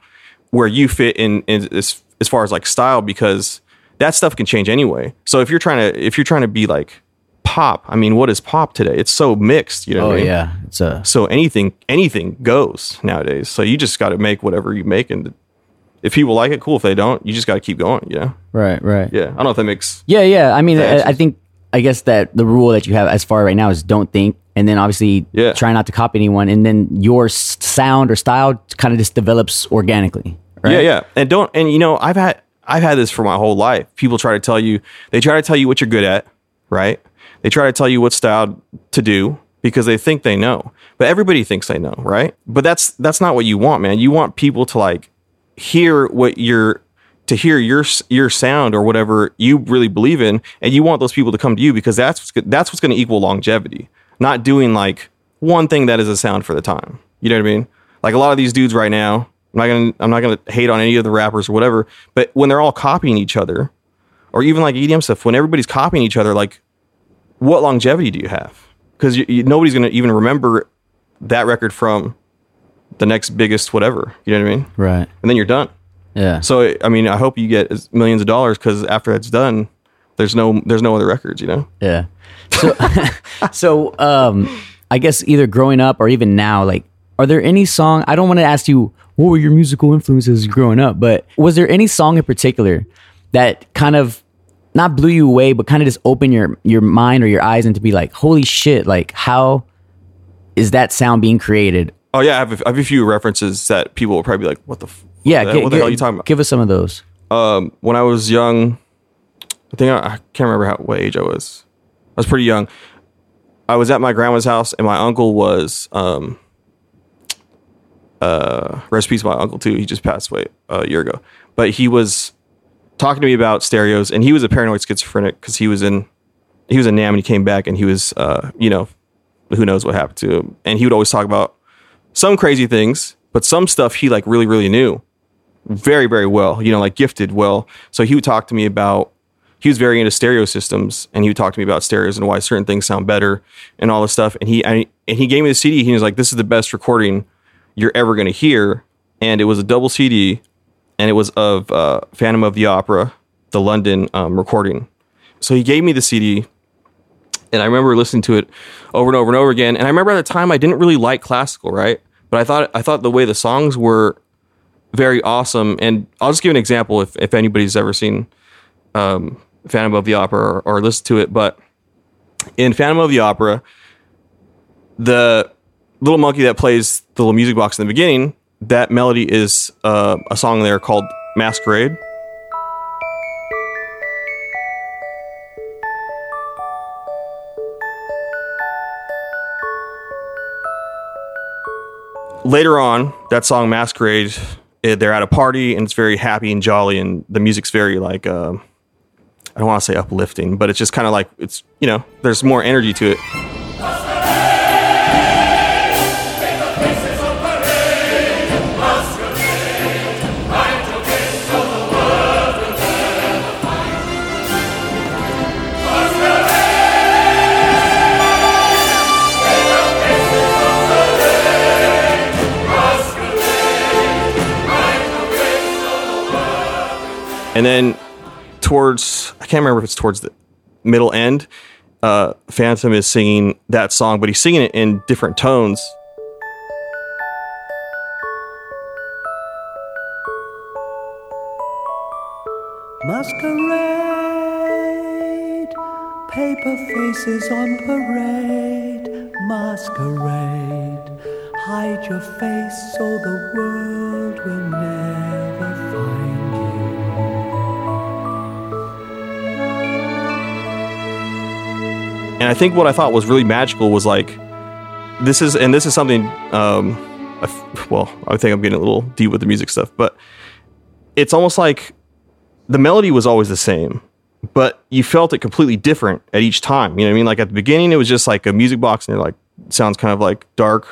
where you fit in, in as, as far as like style because that stuff can change anyway. So if you're trying to if you're trying to be like pop, I mean, what is pop today? It's so mixed, you know. Oh what I mean? yeah, it's a So anything anything goes nowadays. So you just got to make whatever you make, and if people like it, cool. If they don't, you just got to keep going. You know? right, right. Yeah. I don't know if that makes. Yeah, yeah. I mean, I. I think I guess that the rule that you have as far right now is don't think, and then obviously Yeah. try not to copy anyone, and then your sound or style kind of just develops organically. Right? Yeah, yeah. And don't and you know, I've had I've had this for my whole life. People try to tell you they try to tell you what you're good at, right? They try to tell you what style to do because they think they know. But everybody thinks they know, right? But that's that's not what you want, man. You want people to like hear what you're to hear your your sound or whatever you really believe in, and you want those people to come to you because that's what's that's what's going to equal longevity. Not doing like one thing that is a sound for the time. You know what I mean? Like a lot of these dudes right now. I'm not gonna I'm not gonna hate on any of the rappers or whatever, but when they're all copying each other, or even like EDM stuff, when everybody's copying each other, like what longevity do you have? Because nobody's gonna even remember that record from the next biggest whatever. You know what I mean? Right. And then you're done. Yeah. So I mean, I hope you get as- millions of dollars because after that's done, there's no there's no other records. You know? Yeah. So, so um, I guess either growing up or even now, like, are there any song? I don't want to ask you what were your musical influences growing up, but was there any song in particular that kind of not blew you away, but kind of just opened your your mind or your eyes and to be like, holy shit, like how is that sound being created? Oh yeah, I have a, I have a few references that people will probably be like, "What the? F- Yeah, what the, gi- what the gi- hell are you talking about?" Give us some of those. um, when I was young, I think I, I can't remember how what age I was. I was pretty young. I was at my grandma's house, and my uncle was um, uh, rest peace, my uncle too. He just passed away a year ago, but he was talking to me about stereos, and he was a paranoid schizophrenic because he was in he was in Nam, and he came back, and he was uh, you know who knows what happened to him, and he would always talk about some crazy things, but some stuff he like really really knew very very well you know like gifted well so he would talk to me about he was very into stereo systems and he would talk to me about stereos and why certain things sound better and all this stuff and he and he gave me the cd he was like this is the best recording you're ever going to hear and it was a double cd and it was of uh, phantom of the opera the london um, recording so he gave me the cd and I remember listening to it over and over and over again. And I remember at the time I didn't really like classical, right? But I thought I thought the way the songs were very awesome. And I'll just give an example if if anybody's ever seen um, Phantom of the Opera or, or listened to it. But in Phantom of the Opera, the little monkey that plays the little music box in the beginning, that melody is uh, a song there called Masquerade. later on, that song Masquerade, eh, they're at a party and it's very happy and jolly, and the music's very like uh, I don't want to say uplifting, but it's just kind of like it's you know there's more energy to it. And then towards I can't remember if it's towards the middle end, uh, Phantom is singing that song, but he's singing it in different tones. Masquerade, paper faces on parade. Masquerade, hide your face so the world And I think what I thought was really magical was like, this is, and this is something, um, I f- well, I think I'm getting a little deep with the music stuff, but it's almost like the melody was always the same, but you felt it completely different at each time. You know what I mean? Like at the beginning, it was just like a music box and you're like, sounds kind of like dark,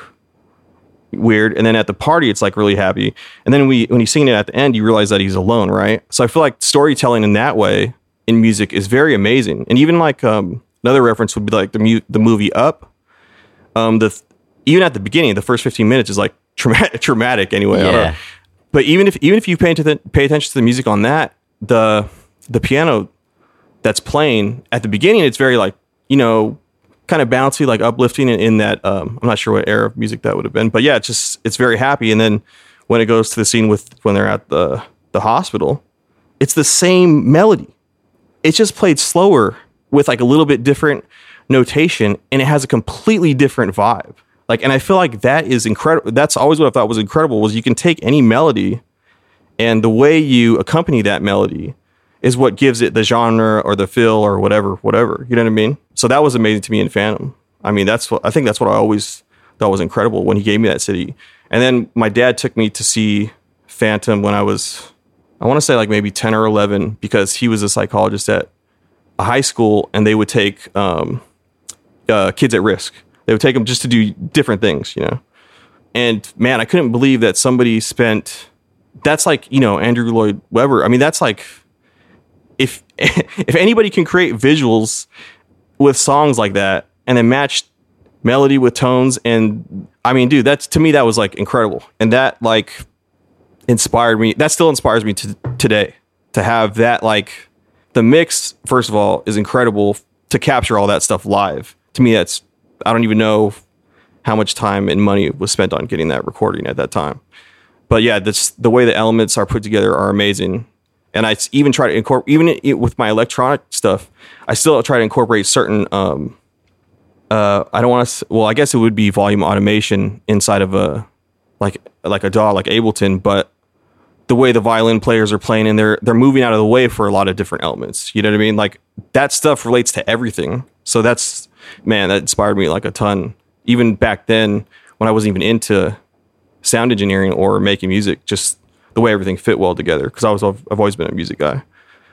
weird. And then at the party, it's like really happy. And then we, when he's singing it at the end, you realize that he's alone, right? So I feel like storytelling in that way in music is very amazing. And even like, um, another reference would be like the mu- the movie Up. Um, the th- even at the beginning, the first 15 minutes is like traumatic, traumatic anyway. Yeah. But even if even if you pay, to pay attention to the music on that, the the piano that's playing at the beginning, it's very like you know kind of bouncy, like uplifting in, in that. Um, I'm not sure what era of music that would have been, but yeah, it's just it's very happy. And then when it goes to the scene with when they're at the the hospital, it's the same melody. It's just played slower with like a little bit different notation, and it has a completely different vibe. Like, and I feel like that is incredible. That's always what I thought was incredible was you can take any melody, and the way you accompany that melody is what gives it the genre or the feel or whatever, whatever. You know what I mean? So that was amazing to me in Phantom. I mean, that's what I think that's what I always thought was incredible when he gave me that city. And then my dad took me to see Phantom when I was, I want to say like maybe 10 or 11, because he was a psychologist at a high school and they would take um, uh, kids at risk. They would take them just to do different things, you know? And man, I couldn't believe that somebody spent, that's like, you know, Andrew Lloyd Webber. I mean, that's like, if if anybody can create visuals with songs like that and then match melody with tones and I mean dude that's to me that was like incredible and that like inspired me that still inspires me to today to have that like the mix first of all is incredible to capture all that stuff live to me that's I don't even know how much time and money was spent on getting that recording at that time but yeah, this, the way the elements are put together are amazing. And I even try to incorporate, even i- with my electronic stuff, I still try to incorporate certain, um, uh, I don't want to, well, I guess it would be volume automation inside of a, like, like a DAW, like Ableton, but the way the violin players are playing and they're, they're moving out of the way for a lot of different elements. You know what I mean? Like that stuff relates to everything. So that's, man, that inspired me like a ton. Even back then when I wasn't even into sound engineering or making music, just the way everything fit well together. Because I was, I've always been a music guy,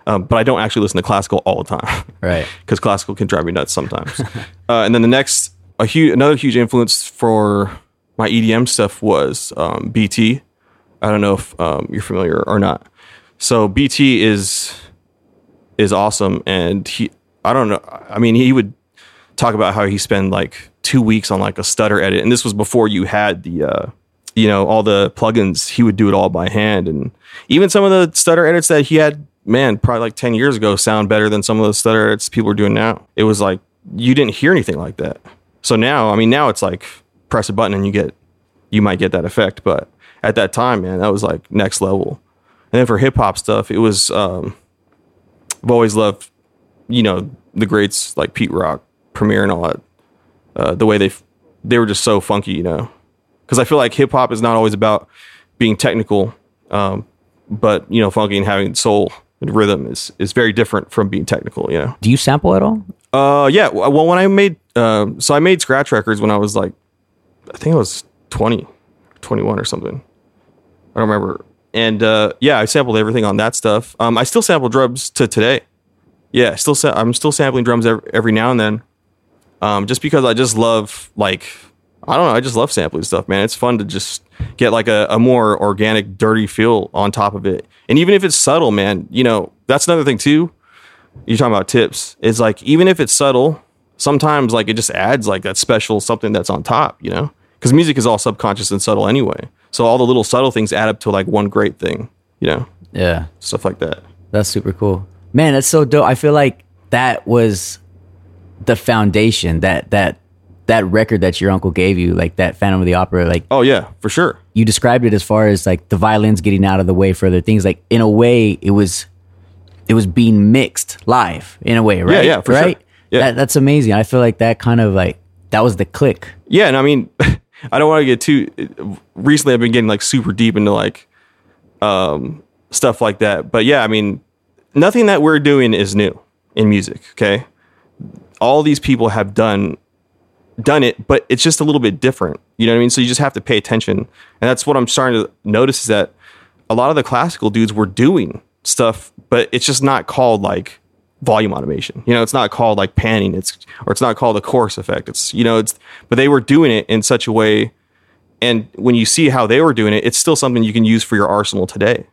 um, but I don't actually listen to classical all the time. Right. Because classical can drive me nuts sometimes. uh, and then the next, a huge, another huge influence for my EDM stuff was um, BT. I don't know if um, you're familiar or not. So BT is is awesome, and he, I don't know. I mean, he would talk about how he spent like two weeks on like a stutter edit, and this was before you had the, uh, you know, all the plugins. He would do it all by hand, and even some of the stutter edits that he had, man, probably like ten years ago, sound better than some of the stutter edits people are doing now. It was like you didn't hear anything like that. So now, I mean, now it's like press a button and you get, you might get that effect, but at that time, man, that was like next level. And then for hip hop stuff, it was. um I've always loved, you know, the greats like Pete Rock, Premier, and all that. Uh, the way they f- they were just so funky, you know. Because I feel like hip hop is not always about being technical, um, but you know, funky and having soul and rhythm is is very different from being technical, you know. Do you sample at all? Uh, yeah. Well, when I made, um, so I made scratch records when I was like, I think I was 20, 21 or something. I don't remember. And uh, yeah, I sampled everything on that stuff. Um, I still sample drums to today. Yeah, still sa- I'm still sampling drums every, every now and then. Um, just because I just love like I don't know, I just love sampling stuff, man. It's fun to just get like a, a more organic, dirty feel on top of it. And even if it's subtle, man, you know, that's another thing too you're talking about tips It's like even if it's subtle sometimes like it just adds like that special something that's on top you know because music is all subconscious and subtle anyway so all the little subtle things add up to like one great thing you know Yeah. stuff like that That's super cool. Man, that's so dope. I feel like that was the foundation that that that record that your uncle gave you, like that Phantom of the Opera, like Oh yeah, for sure. you described it as far as like the violins getting out of the way for other things. Like in a way, it was it was being mixed live in a way, right? yeah, for sure. right. Yeah. That, that's amazing. I feel like that kind of like that was the click. Yeah, and I mean, I don't want to get too. Recently, I've been getting like super deep into like um, stuff like that. But yeah, I mean, nothing that we're doing is new in music. Okay, all these people have done done it, but it's just a little bit different. You know what I mean? So you just have to pay attention, and that's what I'm starting to notice is that a lot of the classical dudes were doing stuff, but it's just not called like volume automation. You know, it's not called like panning. It's or it's not called a chorus effect. It's you know, it's but they were doing it in such a way, and when you see how they were doing it, it's still something you can use for your arsenal today.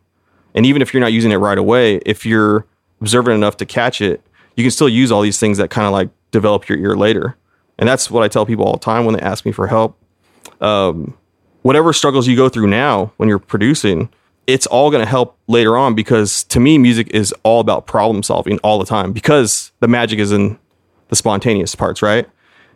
And even if you're not using it right away, if you're observant enough to catch it, you can still use all these things that kind of like develop your ear later. And that's what I tell people all the time when they ask me for help. Um, whatever struggles you go through now when you're producing, it's all going to help later on because to me, music is all about problem solving all the time because the magic is in the spontaneous parts, right?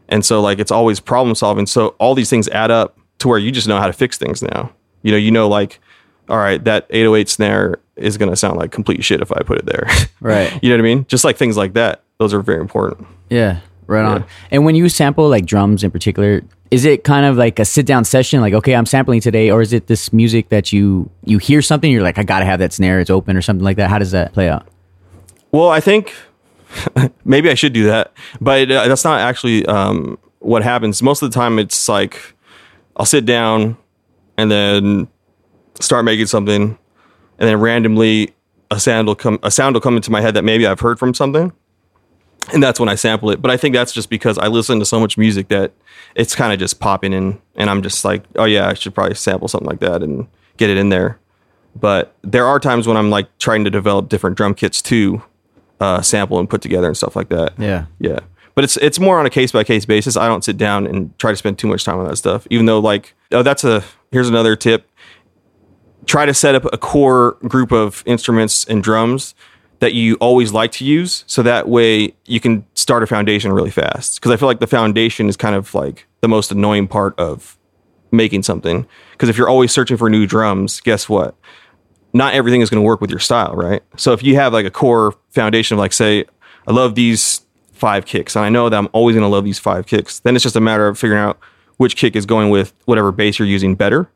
And so, like, it's always problem solving. So, all these things add up to where you just know how to fix things now. You know, you know, like, all right, that 808 snare is going to sound like complete shit if I put it there. Right. you know what I mean? Just like things like that. Those are very important. Yeah, right on. And when you sample like drums in particular, is it kind of like a sit down session? Like, okay, I'm sampling today, or is it this music that you you hear something, you're like, I gotta have that snare, it's open, or something like that? How does that play out? Well, I think maybe I should do that, but uh, that's not actually um, what happens. Most of the time, it's like I'll sit down and then start making something, and then randomly a sound will come. A sound will come into my head that maybe I've heard from something, and that's when I sample it. But I think that's just because I listen to so much music that it's kind of just popping in, and I'm just like, oh yeah, I should probably sample something like that and get it in there. But there are times when I'm like trying to develop different drum kits to uh, sample and put together and stuff like that. Yeah. Yeah. But it's it's more on a case by case basis. I don't sit down and try to spend too much time on that stuff. Even though like oh that's a here's another tip. Try to set up a core group of instruments and drums that you always like to use so that way you can start a foundation really fast. Because I feel like the foundation is kind of like the most annoying part of making something. Because if you're always searching for new drums, guess what? not everything is going to work with your style, right? So if you have like a core foundation of like, say, I love these five kicks, and I know that I'm always going to love these five kicks, then it's just a matter of figuring out which kick is going with whatever bass you're using better.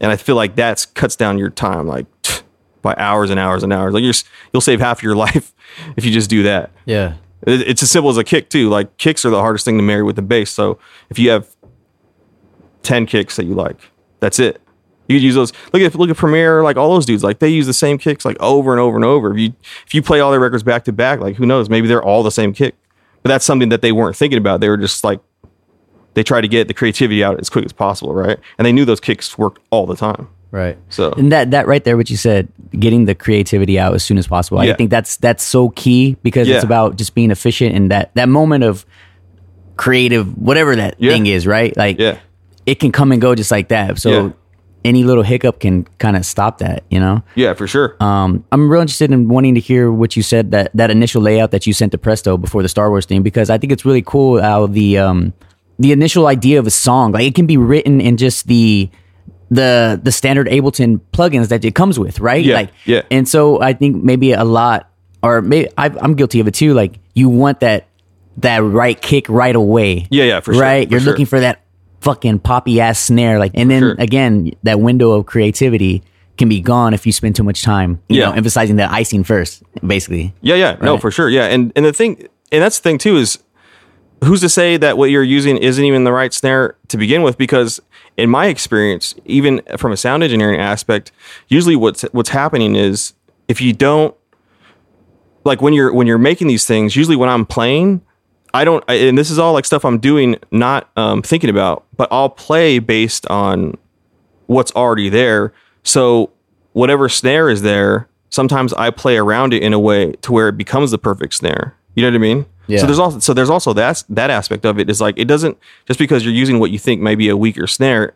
And I feel like that cuts down your time like by hours and hours and hours. Like you're, you'll save half your life if you just do that. Yeah. It- It's as simple as a kick too. Like kicks are the hardest thing to marry with the bass. So if you have ten kicks that you like, that's it. You could use those. Look at look at Premier, like all those dudes. Like they use the same kicks like over and over and over. If you if you play all their records back to back, like who knows? Maybe they're all the same kick. But that's something that they weren't thinking about. They were just like they tried to get the creativity out as quick as possible, right? And they knew those kicks worked all the time. Right. So- and that that right there, what you said, getting the creativity out as soon as possible. I think that's that's so key because it's about just being efficient and that that moment of creative, whatever that Yeah. thing is, right? Like, Yeah. it can come and go just like that. So Yeah. any little hiccup can kind of stop that, you know. Yeah, for sure. Um, I'm real interested in wanting to hear what you said that that initial layout that you sent to Presto before the Star Wars thing because I think it's really cool how the um the initial idea of a song like it can be written in just the the the standard Ableton plugins that it comes with, right? Yeah, Like, yeah. And so I think maybe a lot, or maybe I, I'm guilty of it too. Like you want that that right kick right away. Yeah, yeah, for sure, Right, for you're sure. looking for that fucking poppy ass snare, like, and then sure. again, that window of creativity can be gone if you spend too much time, you Yeah. know, emphasizing that icing first, basically. Yeah, yeah, no, for sure. Yeah, and and the thing, and that's the thing too is, who's to say that what you're using isn't even the right snare to begin with? Because in my experience, even from a sound engineering aspect, usually what's what's happening is if you don't like when you're when you're making these things, usually when I'm playing, I don't, and this is all like stuff I'm doing, not um, thinking about, but I'll play based on what's already there. So whatever snare is there, sometimes I play around it in a way to where it becomes the perfect snare. You know what I mean? Yeah. So there's also so there's also that that aspect of it is like it doesn't just because you're using what you think may be a weaker snare.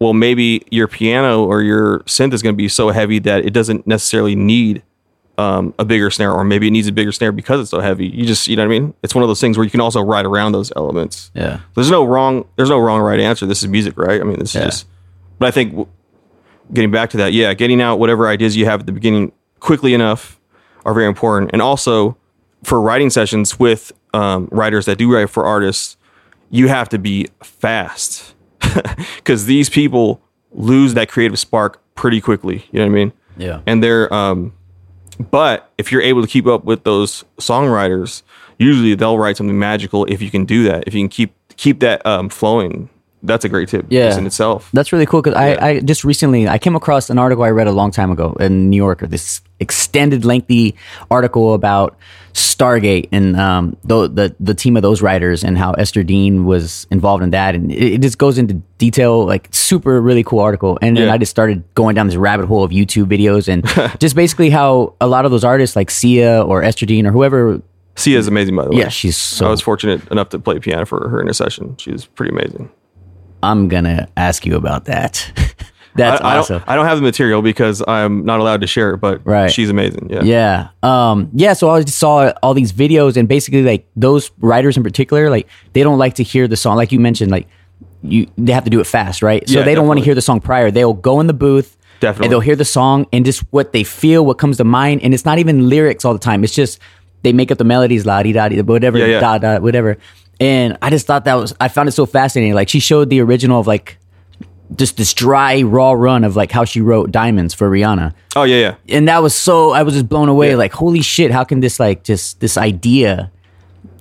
Well, maybe your piano or your synth is going to be so heavy that it doesn't necessarily need um, a bigger snare, or maybe it needs a bigger snare because it's so heavy. You just, you know what I mean? It's one of those things where you can also ride around those elements. Yeah. There's no wrong. There's no wrong right answer. This is music, right? I mean, this Yeah. is just. But I think w- getting back to that, yeah, getting out whatever ideas you have at the beginning quickly enough are very important, and also for writing sessions with um, writers that do write for artists, you have to be fast because these people lose that creative spark pretty quickly. You know what I mean? Yeah. And they're, um, but if you're able to keep up with those songwriters, usually they'll write something magical if you can do that. If you can keep keep that um, flowing, that's a great tip Yeah. in itself. That's really cool because Yeah. I, I just recently I came across an article I read a long time ago in New Yorker. This extended, lengthy article about Stargate and um, the, the the team of those writers and how Esther Dean was involved in that, and it, it just goes into detail, like super really cool article. And then Yeah. I just started going down this rabbit hole of YouTube videos and just basically how a lot of those artists like Sia or Esther Dean or whoever, Sia is amazing, by the way. yeah, she's so. I was fortunate enough to play piano for her in a session. She was pretty amazing. I'm gonna ask you about that. That's I, I awesome. don't, I don't have the material because I'm not allowed to share it, but Right. she's amazing. Yeah. Yeah. Um, yeah. So I just saw all these videos and basically like those writers in particular, like they don't like to hear the song. Like you mentioned, like you, they have to do it fast, right? So Yeah, they don't want to hear the song prior. They'll go in the booth Definitely. and they'll hear the song and just what they feel, what comes to mind. And it's not even lyrics all the time. It's just, they make up the melodies, la di da di, whatever, Yeah, yeah. da da, whatever. And I just thought that was, I found it so fascinating. Like she showed the original of like, just this dry, raw run of like how she wrote Diamonds for Rihanna Oh yeah, yeah. and that was so I was just blown away. Yeah. Like, holy shit, how can this like just this idea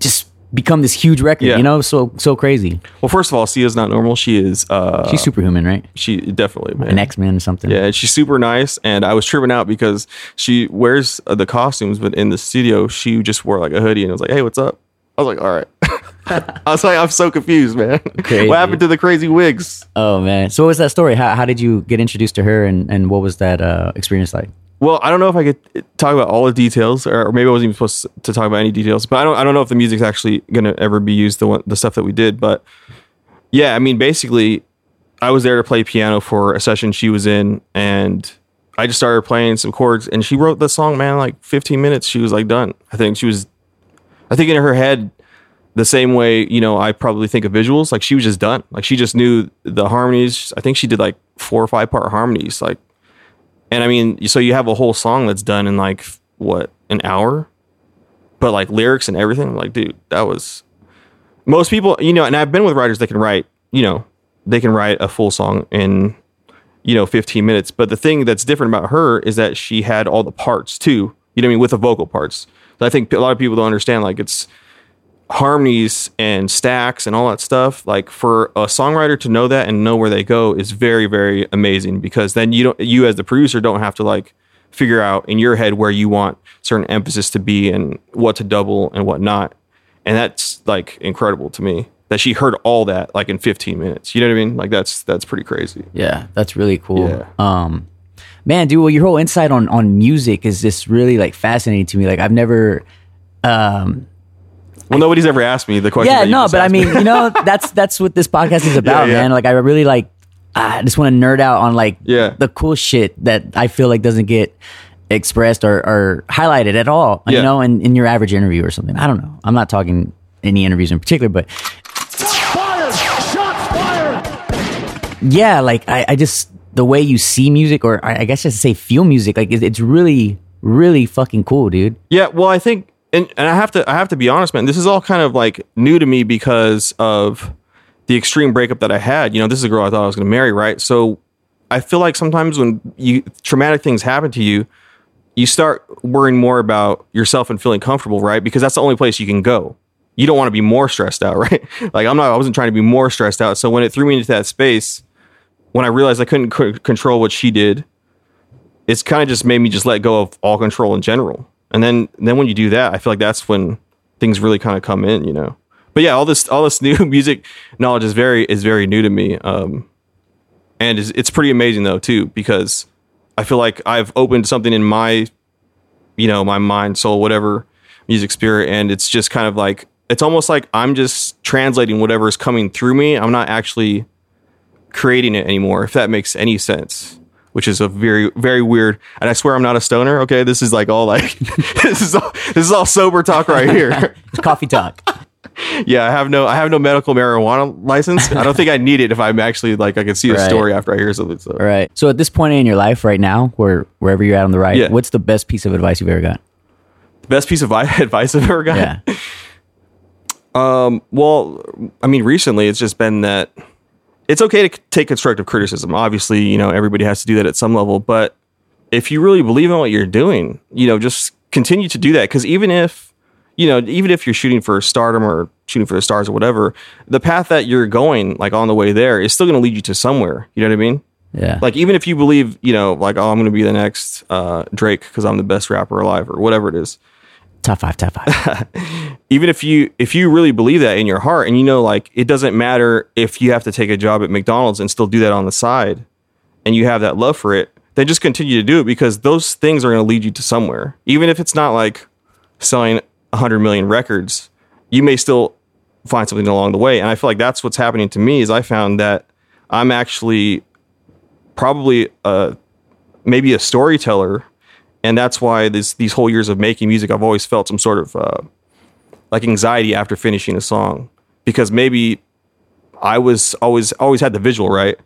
just become this huge record? Yeah. You know, so so crazy. Well, first of all, Sia's not normal. She is. Uh, She's superhuman, right? she definitely man. An X Men or something. Yeah, she's super nice. And I was tripping out because she wears uh, the costumes, but in the studio, she just wore like a hoodie and I was like, "Hey, what's up?" I was like, "All right." I was like, "I'm so confused, man. Crazy. what happened to the crazy wigs?" Oh man. So what was that story? How how did you get introduced to her, and and what was that uh, experience like? Well, I don't know if I could talk about all the details, or, or maybe I wasn't even supposed to talk about any details. But I don't. I don't know if the music's actually gonna ever be used. The one, the stuff that we did, but yeah, I mean, basically, I was there to play piano for a session she was in, and I just started playing some chords, and she wrote the song, man, like 15 minutes. She was like done. I think she was. I think in her head, the same way you know I probably think of visuals. Like she was just done. Like she just knew the harmonies. I think she did like four or five part harmonies. Like and I mean, so you have a whole song that's done in like what an hour, but like lyrics and everything. Like, dude, that was most people, you know. And I've been with writers that can write, you know, they can write a full song in, you know, 15 minutes. But the thing that's different about her is that she had all the parts too. You know what I mean? With the vocal parts. I think a lot of people don't understand. Like, it's harmonies and stacks and all that stuff like for a songwriter to know that and know where they go is very very amazing because then you don't you as the producer don't have to like figure out in your head where you want certain emphasis to be and what to double and what not and that's like incredible to me that she heard all that like in 15 minutes you know what i mean like that's that's pretty crazy Yeah, that's really cool. Yeah. Um, man, dude, well, your whole insight on on music is just really like fascinating to me. Like I've never. Um, well nobody's ever asked me the question yeah, no, but I asked me. mean, you know, that's that's what this podcast is about, yeah. man. Like I really like. I just want to nerd out on like Yeah. the cool shit that I feel like doesn't get expressed or, or highlighted at all. You know, in, in your average interview or something. I don't know. I'm not talking any interviews in particular, but Fired! Shots fired! yeah, like I, I just the way you see music, or I guess just say feel music, like it's really, really fucking cool, dude. Yeah, well, I think, and, and I have to, I have to be honest, man. This is all kind of like new to me because of the extreme breakup that I had. You know, this is a girl I thought I was going to marry, right? So I feel like sometimes when you traumatic things happen to you, you start worrying more about yourself and feeling comfortable, right? Because that's the only place you can go. You don't want to be more stressed out, right? Like I'm not, I wasn't trying to be more stressed out. So when it threw me into that space, when I realized I couldn't c- control what she did, it's kind of just made me just let go of all control in general. And then then when you do that, I feel like that's when things really kind of come in, you know. But yeah, all this all this new music knowledge is very is very new to me. Um and it's, it's pretty amazing though too because I feel like I've opened something in my you know, my mind, soul, whatever music spirit and it's just kind of like it's almost like I'm just translating whatever is coming through me. I'm not actually creating it anymore if that makes any sense which is a very very weird. And I swear I'm not a stoner. Okay, this is like all like this is all this is all sober talk right here. It's coffee talk. yeah, I have no I have no medical marijuana license. I don't think I need it if I'm actually like I can see a Right. story after I hear something. So All right. So at this point in your life, right now, where wherever you're at on the right, Yeah. what's the best piece of advice you've ever got? the best piece of advice I've ever got. Yeah. Um, Well, I mean, recently it's just been that it's okay to take constructive criticism. Obviously, you know, everybody has to do that at some level. But if you really believe in what you're doing, you know, just continue to do that. Because even if, you know, even if you're shooting for stardom or shooting for the stars or whatever, the path that you're going, like on the way there, is still going to lead you to somewhere. You know what I mean? Yeah. Like even if you believe, you know, like oh, I'm going to be the next uh, Drake because I'm the best rapper alive or whatever it is. Top five, top five. even if you if you really believe that in your heart and you know like it doesn't matter if you have to take a job at McDonald's and still do that on the side and you have that love for it then just continue to do it because those things are going to lead you to somewhere even if it's not like selling 100 million records you may still find something along the way and I feel like that's what's happening to me is I found that I'm actually probably a maybe a storyteller and that's why this these whole years of making music I've always felt some sort of uh, like anxiety after finishing a song because maybe I was always always had the visual right,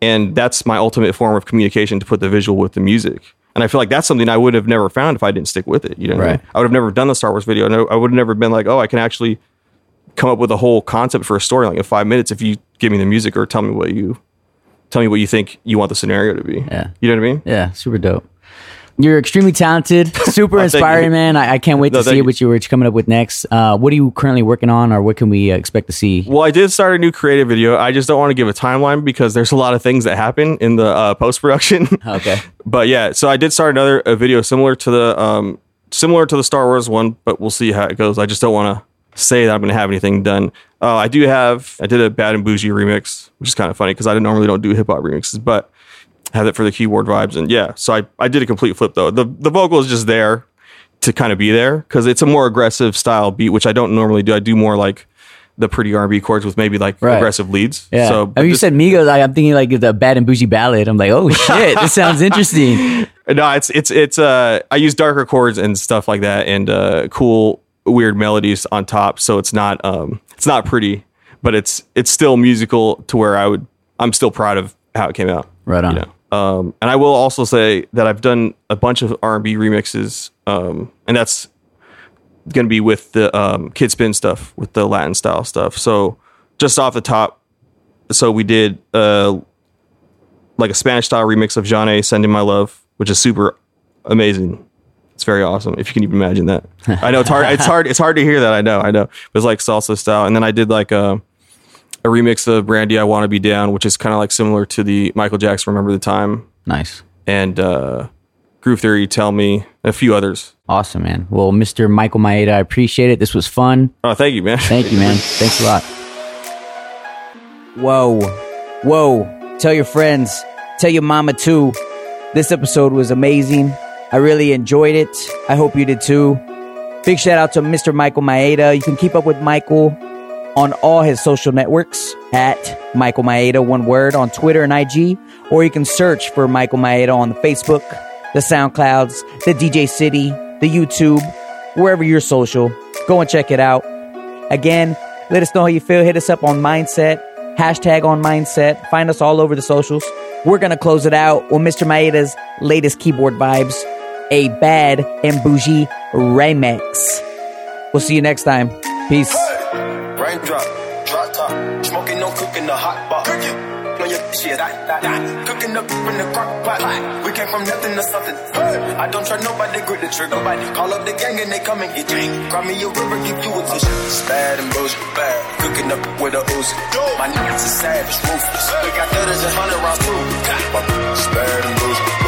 and that's my ultimate form of communication to put the visual with the music. And I feel like that's something I would have never found if I didn't stick with it. You know, what I mean? I would have never done the Star Wars video. I would have never been like, oh, I can actually come up with a whole concept for a story like in five minutes if you give me the music or tell me what you tell me what you think you want the scenario to be. Yeah. you know what I mean? yeah. Super dope. You're extremely talented, super Oh, inspiring, man. I, I can't wait No, to see you. what you're coming up with next. Uh, what are you currently working on, or what can we uh, expect to see? Well, I did start a new creative video. I just don't want to give a timeline because there's a lot of things that happen in the uh, post production. Okay. but yeah, so I did start another a video similar to the um similar to the Star Wars one, but we'll see how it goes. I just don't want to say that I'm going to have anything done. Uh, I do have I did a Bad and Boujee remix, which is kind of funny because I normally don't do hip hop remixes, but have it for the keyboard vibes and yeah. So I I did a complete flip though. The the vocal is just there to kind of be there because it's a more aggressive style beat, which I don't normally do. I do more like the pretty R&B chords with maybe like Right. aggressive leads. Yeah. So I mean, you said Migos. I, I'm thinking like the Bad and Boujee ballad. I'm like, oh shit, this sounds interesting. No, it's it's it's uh I use darker chords and stuff like that and uh cool weird melodies on top so it's not um it's not pretty but it's it's still musical to where I would I'm still proud of how it came out. Right on. You know? Um and I will also say that I've done a bunch of R&B remixes um and that's going to be with the um Kid Spin stuff with the Latin style stuff. So just off the top so we did uh like a Spanish style remix of Zhané Sending My Love, which is super amazing. It's very awesome if you can even imagine that. I know it's hard. It's hard. It's hard to hear that. I know. I know. But it's like salsa style. And then I did like a, a remix of Brandy, I Want to Be Down, which is kind of like similar to the Michael Jackson Remember the Time Nice. and uh, Groove Theory, Tell Me, a few others. Awesome, man. Well, Mr. Michael Maeda, I appreciate it. This was fun. Oh, thank you, man. Thank you, man. Thanks a lot. Whoa. Whoa. Tell your friends. Tell your mama too. This episode was amazing. I really enjoyed it. I hope you did too. Big shout out to Mr. Michael Maeda. You can keep up with Michael on all his social networks at Michael Maeda, one word, on Twitter and IG, or you can search for Michael Maeda on the Facebook, the SoundClouds, the DJ City, the YouTube, wherever you're social. Go and check it out. Again, let us know how you feel. Hit us up on Mindset, hashtag on Mindset. Find us all over the socials. We're going to close it out with Mr. Maeda's latest keyboard vibes, a bad and boujee remix. We'll see you next time. Peace. Raindrop, drop top, smoking, no cooking, in the hot pot. No, your shit, I, I, I, cooking up in the crock pot. We came from nothing to something. I don't try nobody, grip the trigger. Nobody call up the gang and they come and get you. Cry me a river, give you a tissue. It's bad and bullshit, bad. Cooking up with a Uzi. My niggas is savage, ruthless. We got thudders and hundred rounds too. My bad and bullshit.